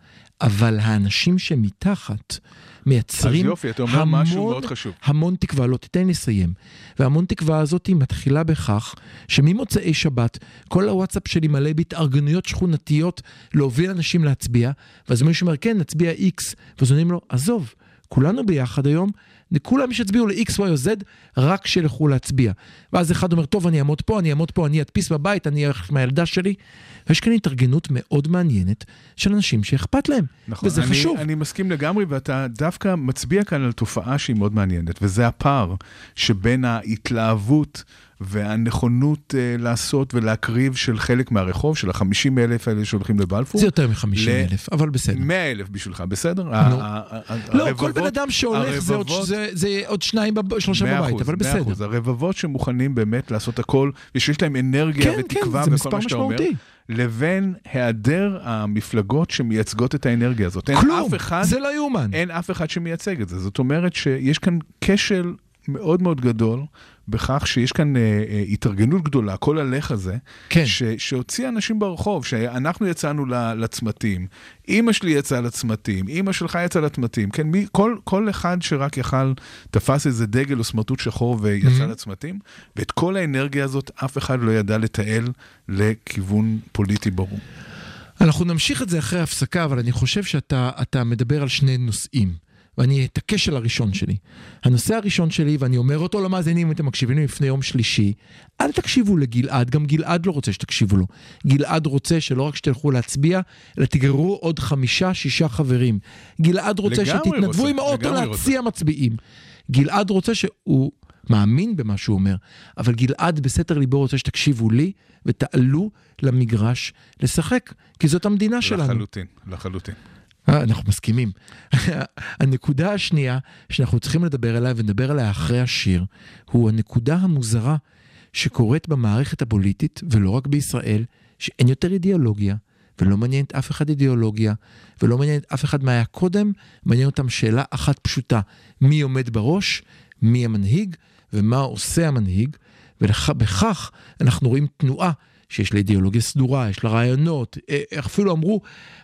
אבל האנשים שמתחת מייצרים אז יופי, אתה אומר משהו מאוד חשוב. המון תקווה, לא תיתן לי לסיים. והמון תקווה הזאת מתחילה בכך שממוצאי שבת כל הוואטסאפ שלי מלא בהתארגנויות שכונתיות להוביל אנשים להצביע, ואז מישהו אומר כן נצביע X, ואז אומרים לו עזוב, כולנו ביחד היום, כולם שיצביעו ל-X, Y או Z, רק שילכו להצביע. ואז אחד אומר, טוב, אני אעמוד פה, אני אעמוד פה, אני אדפיס בבית, אני אלך עם הילדה שלי. ויש כאן התארגנות מאוד מעניינת של אנשים שאכפת להם. נכון, וזה אני, חשוב. אני מסכים לגמרי, ואתה דווקא מצביע כאן על תופעה שהיא מאוד מעניינת, וזה הפער שבין ההתלהבות והנכונות אה, לעשות ולהקריב של חלק מהרחוב, של החמישים אלף האלה שהולכים לבלפור. זה יותר מ-50 ל- אלף, אבל בסדר. מאה אלף בשבילך, בסדר? ה- לא, כל הרבבות- בן אדם שהולך זה עוד- הרבבות- זה- זה עוד שניים, שלושה בבית, אחוז, אבל מאה אחוז. בסדר. הרבבות שמוכנים באמת לעשות הכל, ושיש להם אנרגיה כן, כן, ותקווה זה וכל מה שאתה אומר. לבין היעדר המפלגות שמייצגות את האנרגיה הזאת. אין כלום, אף אחד, זה לא יאומן. אין אף אחד שמייצג את זה. זאת אומרת שיש כאן כשל מאוד מאוד גדול בכך שיש כאן אה, אה, התארגנות גדולה, כל הלך הזה, כן. ש, שהוציא אנשים ברחוב, שאנחנו יצאנו לצמתים, אימא שלי יצאה לצמתים, אימא שלך יצאה לצמתים, כן, מי, כל, כל אחד שרק יכל, תפס איזה דגל או סמרטוט שחור ויצא Mhm. לצמתים, ואת כל האנרגיה הזאת אף אחד לא ידע לתעל לכיוון פוליטי ברור. אנחנו נמשיך את זה אחרי הפסקה, אבל אני חושב שאתה אתה מדבר על שני נושאים. ואני את הכשל הראשון שלי. הנושא הראשון שלי, ואני אומר אותו למאזינים, אם אתם מקשיבים לי לפני יום שלישי, אל תקשיבו לגלעד, גם גלעד לא רוצה שתקשיבו לו. גלעד רוצה שלא רק שתלכו להצביע, אלא תגררו עוד חמישה, שישה חברים. גלעד רוצה שתתנדבו רוצה, עם האוטו להציע מצביעים. גלעד רוצה שהוא מאמין במה שהוא אומר, אבל גלעד בסתר ליבו רוצה שתקשיבו לי ותעלו למגרש לשחק, כי זאת המדינה שלנו. לחלוטין, לחלוטין. אה, אנחנו מסכימים. הנקודה השנייה שאנחנו צריכים לדבר עליה ונדבר עליה אחרי השיר, הוא הנקודה המוזרה שקורית במערכת הפוליטית, ולא רק בישראל, שאין יותר אידיאולוגיה, ולא מעניינת אף אחד אידיאולוגיה, ולא מעניינת אף אחד מה היה קודם, מעניין אותם שאלה אחת פשוטה, מי עומד בראש, מי המנהיג, ומה עושה המנהיג, ובכך אנחנו רואים תנועה שיש לה אידיאולוגיה סדורה, יש לה רעיונות, אה, אפילו אמרו,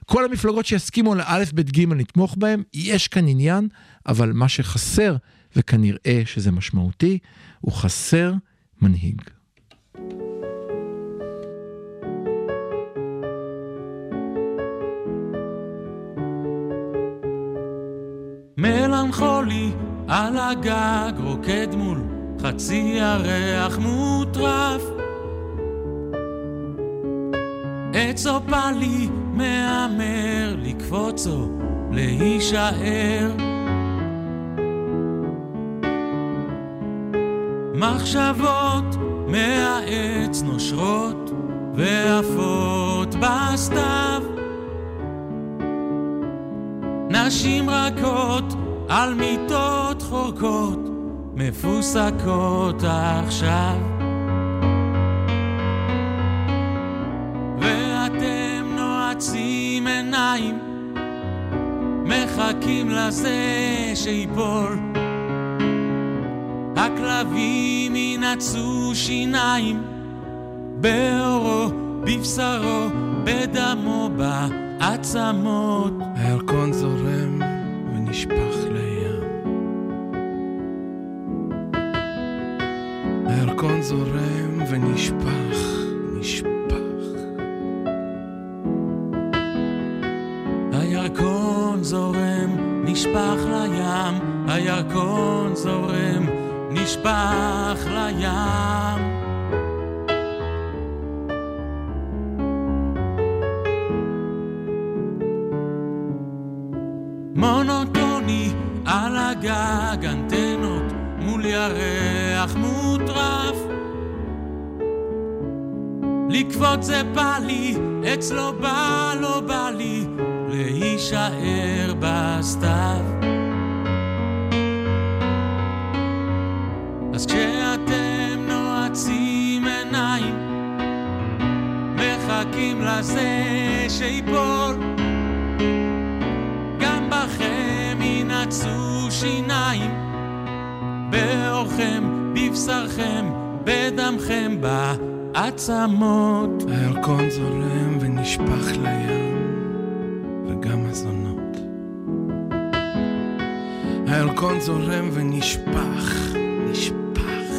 כל המפלגות שיסכימו על א', ב', ג', נתמוך בהם, יש כאן עניין, אבל מה שחסר, וכנראה שזה משמעותי, הוא חסר מנהיג. מלנכולי על הגג רוקד מול חצי ירח מוטרף עץ אופלי מהמר לקפוץ או להישאר. מחשבות מהעץ נושרות ועפות בסתיו. נשים רכות על מיטות חורקות מפוסקות עכשיו נועצים עיניים מחכים לזה שיפול הכלבים ינעצו שיניים באורו, בבשרו, בדמו, בעצמות הירקון זורם ונשפך לים. הירקון זורם ונשפך, נשפך לים, הירקון זורם, נשפך לים. מונוטוני על הגג, אנטנות מול ירח מוטרף. לקפוץ זה בא לי, אצלו בא לא בא לי, להישאר בסתיו. אז כשאתם נועצים עיניים, מחכים לזה שיפול, גם בכם ינעצו שיניים, באורכם, בבשרכם, בדמכם, בעצמות. הירקון זורם ונשפך לים, וגם הזונות. הירקון זורם ונשפך, נשפך.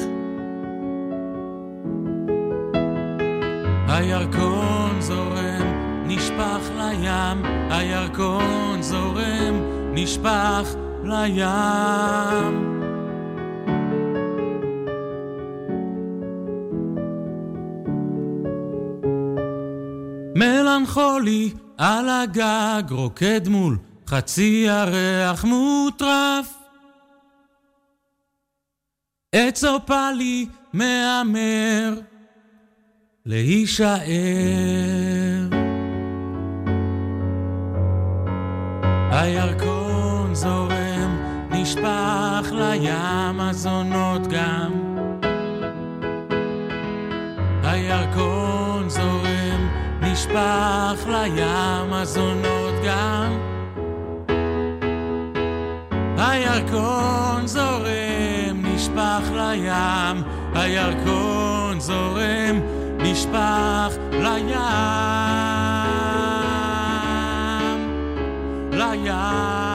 הירקון זורם, נשפך לים, הירקון זורם, נשפך לים. מלנכולי על הגג רוקד מול חצי ירח מוטרף עץ אופלי מהמר להישאר. הירקון זורם, נשפך לים הזונות גם. נשפך לים הזונות גם. הירקון זורם, נשפך לים, הירקון זורם, נשפך. לים. לים.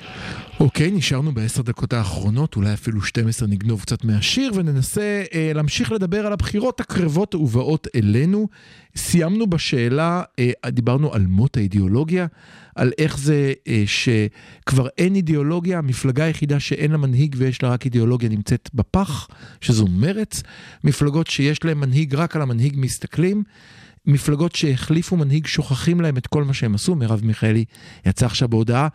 אוקיי, נשארנו בעשר דקות האחרונות, אולי אפילו 12 נגנוב קצת מהשיר, וננסה אה, להמשיך לדבר על הבחירות הקרבות ובאות אלינו. סיימנו בשאלה, אה, דיברנו על מות האידיאולוגיה, על איך זה אה, שכבר אין אידיאולוגיה, המפלגה היחידה שאין לה מנהיג ויש לה רק אידיאולוגיה נמצאת בפח, שזו מרץ. מפלגות שיש להן מנהיג, רק על המנהיג מסתכלים. מפלגות שהחליפו מנהיג שוכחים להם את כל מה שהם עשו, מרב מיכאלי יצא עכשיו בהודעה.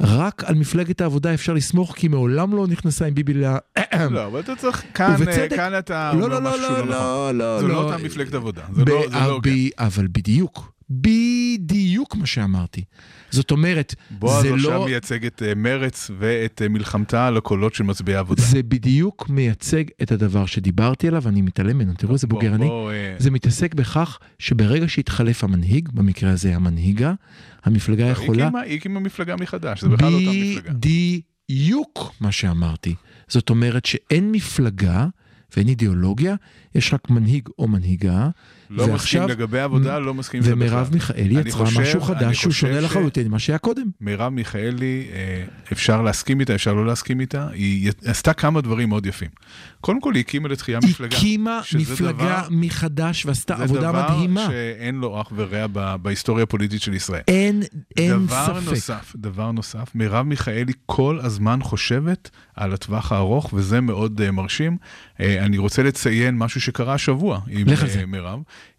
רק על מפלגת העבודה אפשר לסמוך, כי מעולם לא נכנסה עם ביבי ל... לא, אבל אתה צריך, כאן, ובצדק. אה, כאן אתה לא, אומר לא, משהו לא, לא נכון. לא, לא, זו לא. לא אותה מפלגת עבודה, זה לא זה לא הוגן. אבל בדיוק, בדיוק מה שאמרתי. זאת אומרת, בועז זה עכשיו לא... מייצג את אה, מרץ ואת אה, מלחמתה על הקולות של מצביעי העבודה. זה בדיוק מייצג את הדבר שדיברתי עליו, אני מתעלם ממנו, תראו איזה בוגר אני. אה, זה מתעסק בכך שברגע שהתחלף המנהיג, במקרה הזה המנהיגה, המפלגה יכולה... היא הקימה מפלגה מחדש, זה בכלל אותה מפלגה. בדיוק מה שאמרתי. זאת אומרת שאין מפלגה ואין אידיאולוגיה, יש רק מנהיג או מנהיגה. לא מסכים ועכשיו- לגבי העבודה, לא מסכים עם זה בכלל. ומרב מיכאלי יצרה חושב- משהו חדש שהוא שונה ש- לחלוטין ממה שהיה קודם. מרב מיכאלי, אה, אפשר להסכים איתה, אפשר לא להסכים איתה, היא עשתה כמה דברים מאוד יפים. קודם כל, היא הקימה לתחייה מפלגה. הקימה שזה מפלגה דבר- מחדש ועשתה זה עבודה דבר מדהימה. שאין לו אח ורע בהיסטוריה הפוליטית של ישראל. אין, אין דבר ספק. נוסף, דבר נוסף, מרב מיכאלי כל הזמן חושבת על הטווח הארוך, וזה מאוד uh, מרשים. Uh, אני רוצה לציין משהו שקרה השבוע עם uh, זה.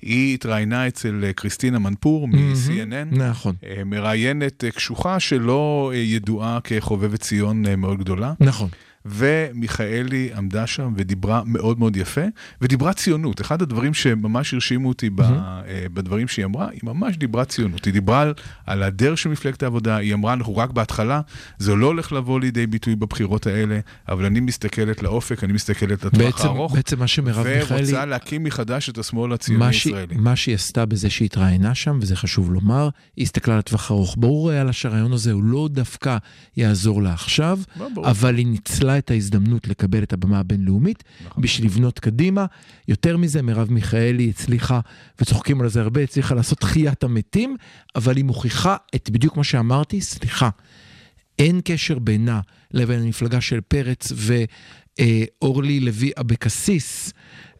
היא התראיינה אצל uh, קריסטינה מנפור מ-CNN. נכון, uh, מראיינת uh, קשוחה שלא ידועה כחובבת ציון מאוד גדולה. נכון. ומיכאלי עמדה שם ודיברה מאוד מאוד יפה, ודיברה ציונות. אחד הדברים שממש הרשימו אותי ב, אה, בדברים שהיא אמרה, היא ממש דיברה ציונות. היא דיברה על, על הדרך של מפלגת העבודה, היא אמרה, אנחנו רק בהתחלה, זה לא הולך לבוא לידי ביטוי בבחירות האלה, אבל אני מסתכלת לאופק, אני מסתכלת לטווח הארוך, בעצם מה שמרב מיכאלי... ורוצה להקים מחדש את השמאל הציוני. הישראלי. מה שהיא עשתה בזה שהיא התראיינה שם, וזה חשוב לומר, היא הסתכלה לטווח ארוך. ברור היה לה שהרעיון הזה הוא לא דווקא יעזור לה עכשיו, לא. אבל היא ניצלה את ההזדמנות לקבל את הבמה הבינלאומית נכון. בשביל לבנות קדימה. יותר מזה, מרב מיכאלי הצליחה, וצוחקים על זה הרבה, הצליחה לעשות תחיית המתים, אבל היא מוכיחה את בדיוק מה שאמרתי, סליחה, אין קשר בינה לבין המפלגה של פרץ ואורלי לוי אבקסיס,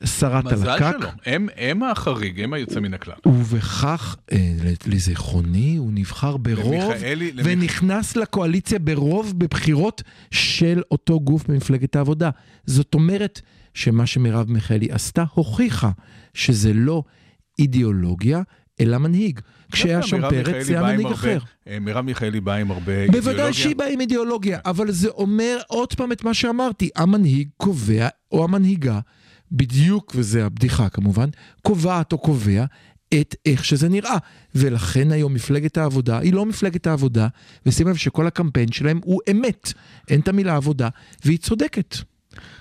שרת מזל הלקק. שלא, הם, הם החריג, הם היוצא מן הכלל. ובכך, אה, לזיכרוני, הוא נבחר ברוב, למיכאלי- למיכ- ונכנס לקואליציה ברוב בבחירות של אותו גוף במפלגת העבודה. זאת אומרת שמה שמרב מיכאלי עשתה, הוכיחה שזה לא אידיאולוגיה, אלא מנהיג. כשהיה שם פרץ, זה היה מנהיג אחר. אה, מרב מיכאלי באה עם הרבה אידיאולוגיה. בוודאי שהיא באה עם אידיאולוגיה, אבל זה אומר עוד פעם את מה שאמרתי, המנהיג קובע, או המנהיגה, בדיוק, וזה הבדיחה כמובן, קובעת או קובע את איך שזה נראה. ולכן היום מפלגת העבודה היא לא מפלגת העבודה, ושים לב שכל הקמפיין שלהם הוא אמת. אין את המילה עבודה, והיא צודקת.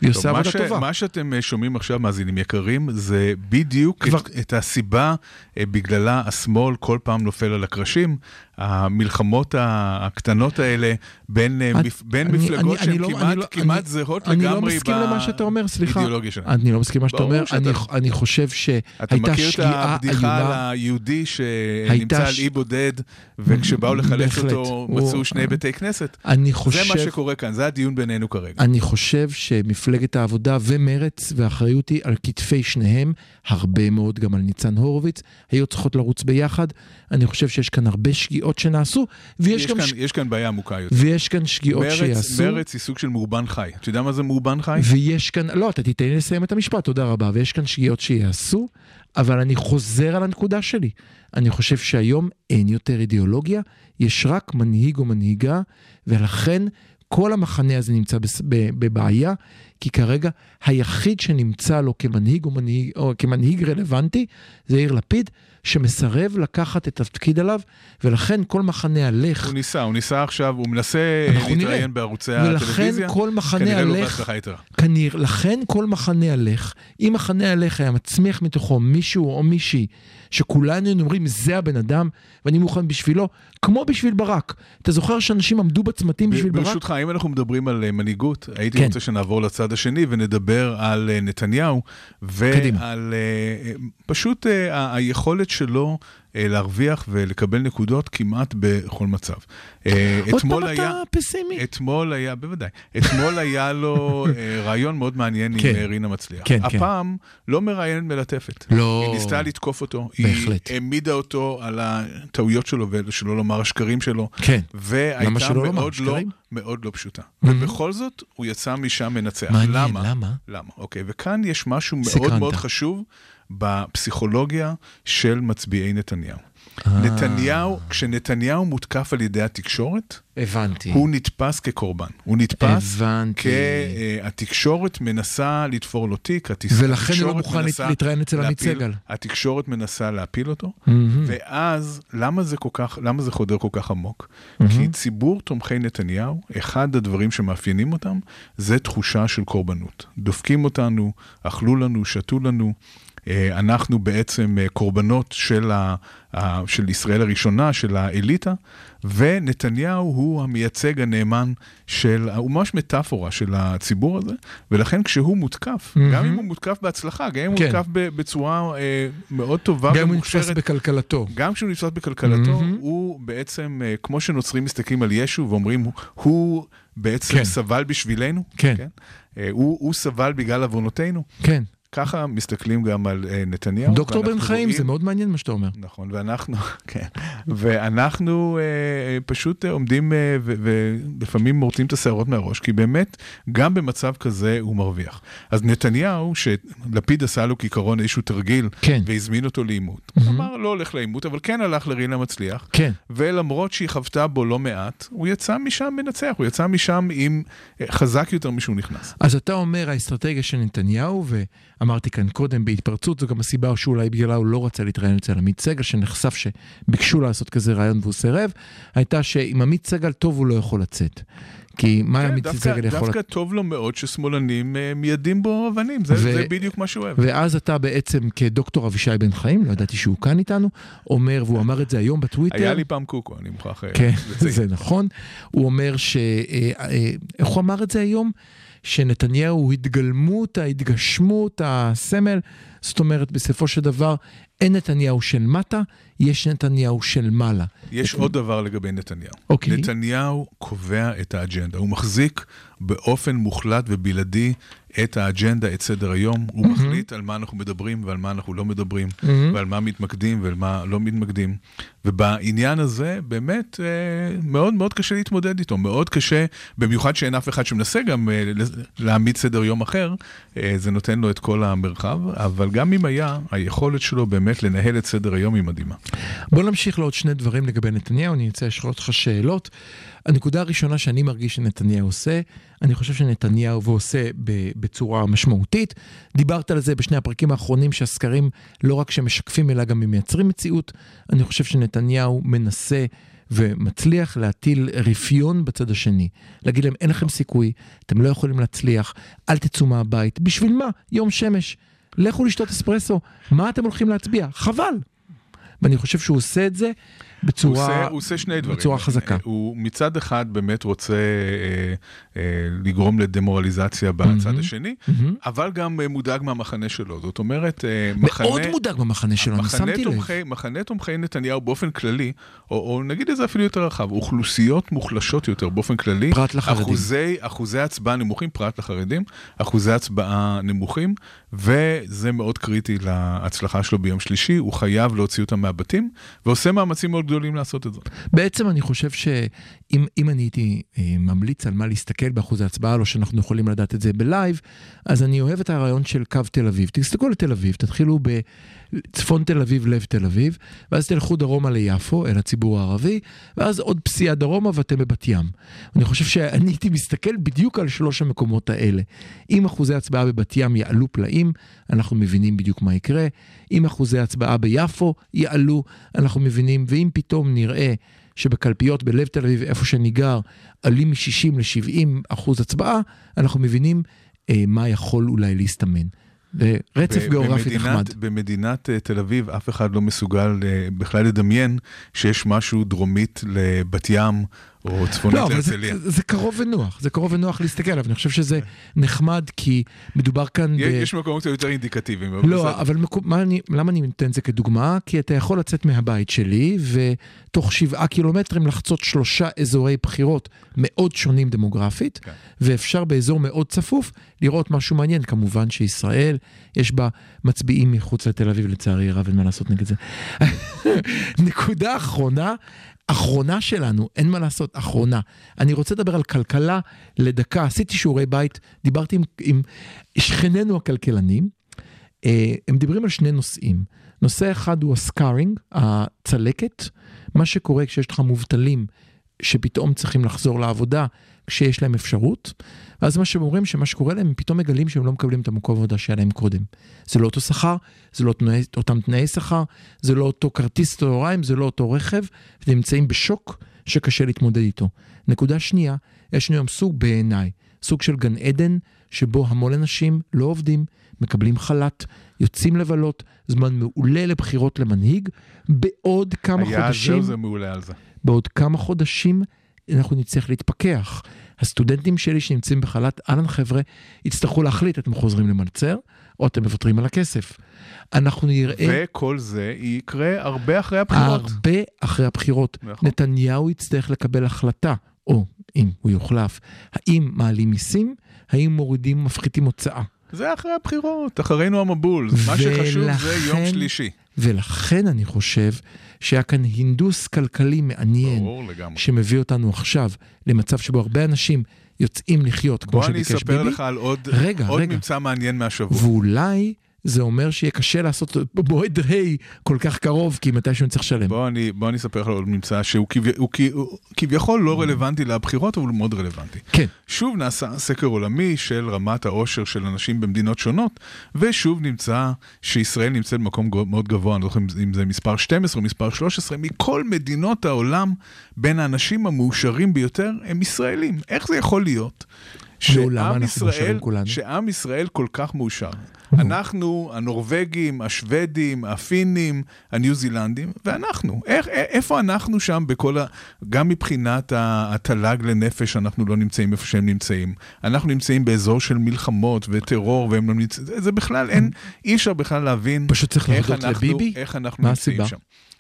טוב, עושה עבודה טובה. מה שאתם אה, שומעים עכשיו, מאזינים יקרים, זה בדיוק כבר- את, את הסיבה אה, בגללה השמאל כל פעם נופל על הקרשים. המלחמות הקטנות האלה בין, אה, את- מפ- בין אני- מפלגות אני- שהן אני לא- כמעט, אני לא- כמעט אני- זהות אני לא לגמרי מסכים למה שאתה אומר, סליחה. באידיאולוגיה שלהן. אני לא מסכים למה שאתה אומר, שאתה- אני, אני חושב אתה שהייתה מכיר את שגיאה הבדיחה על איומה. היהודי שנמצא הייתה על ש- אי בודד, וכשבאו לחלץ. אותו הוא- מצאו שני בתי כנסת? אני זה חושב... מה שקורה כאן, זה הדיון בינינו כרגע. אני חושב שמפלגת העבודה ומרץ, והאחריות היא על כתפי שניהם, הרבה מאוד גם על ניצן הורוביץ, היו צריכות לרוץ ביחד. אני חושב שיש כאן הרבה שגיאות שנעשו, ויש יש גם כאן- ש... יש כאן בעיה עמוקה יותר. ויש כאן שגיאות מרץ, שיעשו. מרץ היא סוג של מאובן חי. אתה יודע מה זה מאובן חי? ויש כאן, לא, אתה תיתן לי לסיים את המשפט, תודה רבה. ויש כאן שגיאות שיעשו, אבל אני חוזר על הנקודה שלי. אני חושב שהיום אין יותר אידיאולוגיה, יש רק מנהיג או מנהיגה, ולכן כל המחנה הזה נמצא בבעיה, כי כרגע היחיד שנמצא לו כמנהיג או, מנהיג, או כמנהיג רלוונטי זה יאיר לפיד, שמסרב לקחת את התפקיד עליו, ולכן כל מחנה הלך, הוא ניסה, הוא ניסה עכשיו, הוא מנסה נראה. להתראיין בערוצי ולכן הטלוויזיה. כל מחנה כנראה לא הלך. כנראה, לכן כל מחנה הלך, אם מחנה הלך היה מצמיח מתוכו מישהו או מישהי שכולנו אומרים זה הבן אדם ואני מוכן בשבילו, כמו בשביל ברק. אתה זוכר שאנשים עמדו בצמתים בשביל ברק? ברשותך, אם אנחנו מדברים על אה, מנהיגות, הייתי כן. רוצה שנעבור לצד השני ונדבר על אה, נתניהו, קדימה. ועל אה, אה, פשוט אה, היכולת שלו אה, להרוויח ולקבל נקודות כמעט בכל מצב. אה, עוד פעם היה... אתה פסימי. אתמול היה, בוודאי, אתמול היה לו אה, רעיון מאוד מעניין עם כן. רינה מצליח. כן, כן. הפעם לא מראיינת מלטפת. לא. היא ניסתה לתקוף אותו, בהחלט. היא העמידה אותו על הטעויות שלו, ושלא לומר השקרים שלו. כן. והייתה מאוד לא? מאוד לא פשוטה. Mhm. ובכל זאת, הוא יצא משם מנצח. מעניין, למה? למה? למה? אוקיי, וכאן יש משהו מאוד סקרנת. מאוד חשוב בפסיכולוגיה של מצביעי נתניהו. אה. נתניהו, כשנתניהו מותקף על ידי התקשורת, הבנתי. הוא נתפס כקורבן. הוא נתפס הבנתי. כהתקשורת מנסה לתפור לו תיק, התס- ולכן הוא לא התקשורת מוכן מנסה להתראיין אצל עמית סגל. התקשורת מנסה להפיל אותו, מהמם. ואז למה זה כל כך, למה זה חודר כל כך עמוק? מהמם. כי ציבור תומכי נתניהו, אחד הדברים שמאפיינים אותם, זה תחושה של קורבנות. דופקים אותנו, אכלו לנו, שתו לנו. אה, אנחנו בעצם אה, קורבנות של, ה, ה, של ישראל הראשונה, של האליטה, ונתניהו הוא המייצג הנאמן של, הוא ממש מטאפורה של הציבור הזה, ולכן כשהוא מותקף, מהמם. גם אם הוא מותקף בהצלחה, גם אם הוא כן. מותקף ב- בצורה אה, מאוד טובה גם אם הוא נתפס ומוכשרת, בכלכלתו. גם כשהוא נתפס בכלכלתו, מהמם. הוא בעצם, אה, כמו שנוצרים מסתכלים על ישו ואומרים, הוא- הוא בעצם כן. סבל בשבילנו, כן. אה, הוא, הוא סבל בגלל עוונותינו. כן. ככה מסתכלים גם על אה, נתניהו. דוקטור בן חיים, רואים- זה מאוד מעניין מה שאתה אומר. נכון, ואנחנו, כן, ואנחנו אה, פשוט אה, עומדים אה, ו- ולפעמים מורטים את השערות מהראש, כי באמת, גם במצב כזה הוא מרוויח. אז נתניהו, שלפיד עשה לו כעיקרון איזשהו תרגיל, כן. והזמין אותו לעימות, הוא אמר לא הולך לעימות, אבל כן הלך לרינה מצליח, כן. ולמרות שהיא חוותה בו לא מעט, הוא יצא משם מנצח, הוא יצא משם עם אה, חזק יותר משהוא נכנס. אז אתה אומר האסטרטגיה של נתניהו, ואמרתי כאן קודם בהתפרצות, זו גם הסיבה שאולי בגללה הוא לא רצה להתראיין אצל עמית סגל, שנחשף שביקשו לעשות כזה רעיון והוא סירב, הייתה שעם עמית סגל טוב הוא לא יכול לצאת. כי מה כן, עמית דווקא, סגל יכול... דווקא טוב לו מאוד ששמאלנים אה, מיידים בו אבנים, זה, ו- זה בדיוק מה שהוא אוהב. ואז אתה בעצם כדוקטור אבישי בן חיים, לא ידעתי שהוא כאן איתנו, אומר, והוא אמר את זה היום בטוויטר. היה לי פעם קוקו, אני מוכרח כן. זה נכון. הוא אומר ש... אה, אה, איך הוא אמר את זה היום? שנתניהו הוא התגלמות, ההתגשמות, הסמל. זאת אומרת, בסופו של דבר, אין נתניהו של מטה, יש נתניהו של מעלה. יש עוד דבר לגבי נתניהו. אוקיי. נתניהו קובע את האג'נדה, הוא מחזיק באופן מוחלט ובלעדי את האג'נדה, את סדר היום, הוא מחליט על מה אנחנו מדברים ועל מה אנחנו לא מדברים, ועל מה מתמקדים ועל מה לא מתמקדים. ובעניין הזה באמת אה, מאוד מאוד קשה להתמודד איתו, מאוד קשה, במיוחד שאין אף אחד שמנסה גם אה, להעמיד סדר יום אחר, אה, זה נותן לו את כל המרחב, אבל גם אם היה, היכולת שלו באמת לנהל את סדר היום היא מדהימה. בוא נמשיך לעוד שני דברים לגבי נתניהו, אני רוצה לשאול אותך שאלות. הנקודה הראשונה שאני מרגיש שנתניהו עושה, אני חושב שנתניהו ועושה ב- בצורה משמעותית. דיברת על זה בשני הפרקים האחרונים שהסקרים לא רק שמשקפים אלא גם הם מייצרים מציאות. אני חושב שנתניהו מנסה ומצליח להטיל רפיון בצד השני. להגיד להם אין לכם סיכוי, אתם לא יכולים להצליח, אל תצאו מהבית. בשביל מה? יום שמש. לכו לשתות אספרסו. מה אתם הולכים להצביע? חבל. ואני חושב שהוא עושה את זה. בצורה, הוא עושה, הוא עושה שני דברים. בצורה חזקה. הוא מצד אחד באמת רוצה אה, אה, לגרום לדמורליזציה בצד מהמם. השני, מהמם. אבל גם אה, מודאג מהמחנה שלו. זאת אומרת, אה, מחנה... מאוד מודאג במחנה שלו, אני שמתי לב. תומכי, מחנה תומכי נתניהו באופן כללי, או, או נגיד את זה אפילו יותר רחב, אוכלוסיות מוחלשות יותר באופן כללי. פרט לחרדים. אחוזי, אחוזי הצבעה נמוכים, פרט לחרדים, אחוזי הצבעה נמוכים, וזה מאוד קריטי להצלחה שלו ביום שלישי, הוא חייב להוציא אותם מהבתים, ועושה מאמצים מאוד גדולים לעשות את זה. בעצם אני חושב שאם אם אני הייתי אה, ממליץ על מה להסתכל באחוז ההצבעה, לא שאנחנו יכולים לדעת את זה בלייב, אז אני אוהב את הרעיון של קו תל אביב. תסתכלו על תל אביב, תתחילו בצפון תל אביב, לב תל אביב, ואז תלכו דרומה ליפו, אל הציבור הערבי, ואז עוד פסיעה דרומה ואתם בבת ים. אני חושב שאני הייתי מסתכל בדיוק על שלוש המקומות האלה. אם אחוזי הצבעה בבת ים יעלו פלאים, אנחנו מבינים בדיוק מה יקרה. אם אחוזי הצבעה ביפו יעלו, אנחנו מבינים, ואם פתאום נראה שבקלפיות בלב תל אביב, איפה שאני גר, עלים מ-60 ל-70 אחוז הצבעה, אנחנו מבינים אה, מה יכול אולי להסתמן. ורצף ב- גיאוגרפי במדינת- נחמד. במדינת אה, תל אביב אף אחד לא מסוגל אה, בכלל לדמיין שיש משהו דרומית לבת ים או צפונית לא, אבל זה, להרצליה. זה קרוב ונוח, זה קרוב ונוח להסתכל עליו, אני חושב שזה נחמד כי מדובר כאן ב... יש מקומות יותר אינדיקטיביים. אבל לא, בסדר. אבל מקו- מה אני, למה אני נותן את זה כדוגמה? כי אתה יכול לצאת מהבית שלי ותוך שבעה קילומטרים לחצות שלושה אזורי בחירות מאוד שונים דמוגרפית, כן. ואפשר באזור מאוד צפוף לראות משהו מעניין. כמובן שישראל, יש בה מצביעים מחוץ לתל אביב, לצערי הרב, אין מה לעשות נגד זה. נקודה אחרונה, אחרונה שלנו, אין מה לעשות, אחרונה. אני רוצה לדבר על כלכלה לדקה. עשיתי שיעורי בית, דיברתי עם, עם שכנינו הכלכלנים. אה, הם מדברים על שני נושאים. נושא אחד הוא הסקארינג, הצלקת, מה שקורה כשיש לך מובטלים שפתאום צריכים לחזור לעבודה כשיש להם אפשרות, ואז מה שהם אומרים שמה שקורה להם, הם פתאום מגלים שהם לא מקבלים את המקום העבודה שהיה להם קודם. זה לא אותו שכר, זה לא תנאי, אותם תנאי שכר, זה לא אותו כרטיס צהריים, זה לא אותו רכב, והם נמצאים בשוק שקשה להתמודד איתו. נקודה שנייה, יש לנו היום סוג בעיניי, סוג של גן עדן, שבו המון אנשים לא עובדים, מקבלים חל"ת, יוצאים לבלות, זמן מעולה לבחירות למנהיג, בעוד כמה היעד חודשים... זהו, זה מעולה על זה. בעוד כמה חודשים אנחנו נצטרך להתפכח. הסטודנטים שלי שנמצאים בחל"ת, אהלן חבר'ה, יצטרכו להחליט, אתם חוזרים למלצר, או אתם מוותרים על הכסף. אנחנו נראה וכל זה יקרה הרבה אחרי הבחירות. הרבה אחרי הבחירות. נכון. נתניהו יצטרך לקבל החלטה, או אם הוא יוחלף, האם מעלים מיסים, האם מורידים, מפחיתים הוצאה. זה אחרי הבחירות, אחרינו המבול. מה שחשוב זה יום ולכן- שלישי. ולכן אני חושב שהיה כאן הינדוס כלכלי מעניין. שמביא אותנו עכשיו למצב שבו הרבה אנשים יוצאים לחיות, כמו בוא אני שביקש אספר ביבי, לך על עוד רגע, עוד רגע. ממצא מעניין מהשבוע. ואולי זה אומר שיהיה קשה לעשות במועד ה' כל כך קרוב, כי מתישהו נצטרך לשלם. בוא אני, בוא אני אספר לך עוד ממצא שהוא כבי, הוא, הוא כביכול לא רלוונטי לבחירות, אבל הוא מאוד רלוונטי. כן. שוב נעשה סקר עולמי של רמת העושר של אנשים במדינות שונות, ושוב נמצא שישראל נמצאת במקום מאוד גבוה, אני לא זוכר אם זה מספר 12 או מספר 13, מכל מדינות העולם, בין האנשים המאושרים ביותר הם ישראלים. איך זה יכול להיות? שעם ישראל. שעם ישראל כל כך מאושר. אנחנו, הנורבגים, השוודים, הפינים, הניו זילנדים, ואנחנו. איך, א- איפה אנחנו שם בכל ה... גם מבחינת התל"ג לנפש, אנחנו לא נמצאים איפה שהם נמצאים. אנחנו נמצאים באזור של מלחמות וטרור, והם לא נמצאים... זה, בכלל, אין... אי אפשר בכלל להבין פשוט צריך איך אנחנו, לביבי? איך אנחנו נמצאים הסיבה? שם.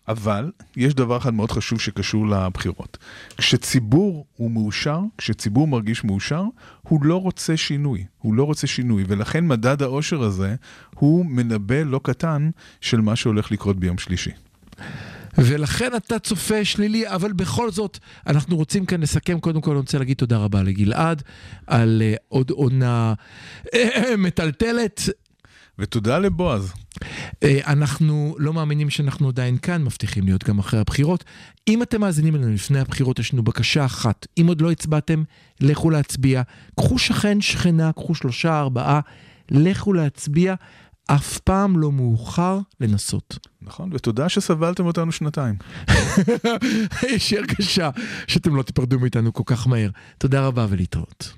אבל יש דבר אחד מאוד חשוב שקשור לבחירות. כשציבור הוא מאושר, כשציבור מרגיש מאושר, הוא לא רוצה שינוי. הוא לא רוצה שינוי, ולכן מדד האושר הזה הוא מנבא לא קטן של מה שהולך לקרות ביום שלישי. ולכן אתה צופה שלילי, אבל בכל זאת, אנחנו רוצים כאן לסכם. קודם כל, אני רוצה להגיד תודה רבה לגלעד על אה, עוד עונה אה, מטלטלת. ותודה לבועז. אה, אנחנו לא מאמינים שאנחנו עדיין כאן, מבטיחים להיות גם אחרי הבחירות. אם אתם מאזינים לנו לפני הבחירות, יש לנו בקשה אחת. אם עוד לא הצבעתם, לכו להצביע. קחו שכן, שכנה, קחו שלושה, ארבעה, לכו להצביע. אף פעם לא מאוחר לנסות. נכון, ותודה שסבלתם אותנו שנתיים. יש לי הרגשה שאתם לא תיפרדו מאיתנו כל כך מהר. תודה רבה ולהתראות.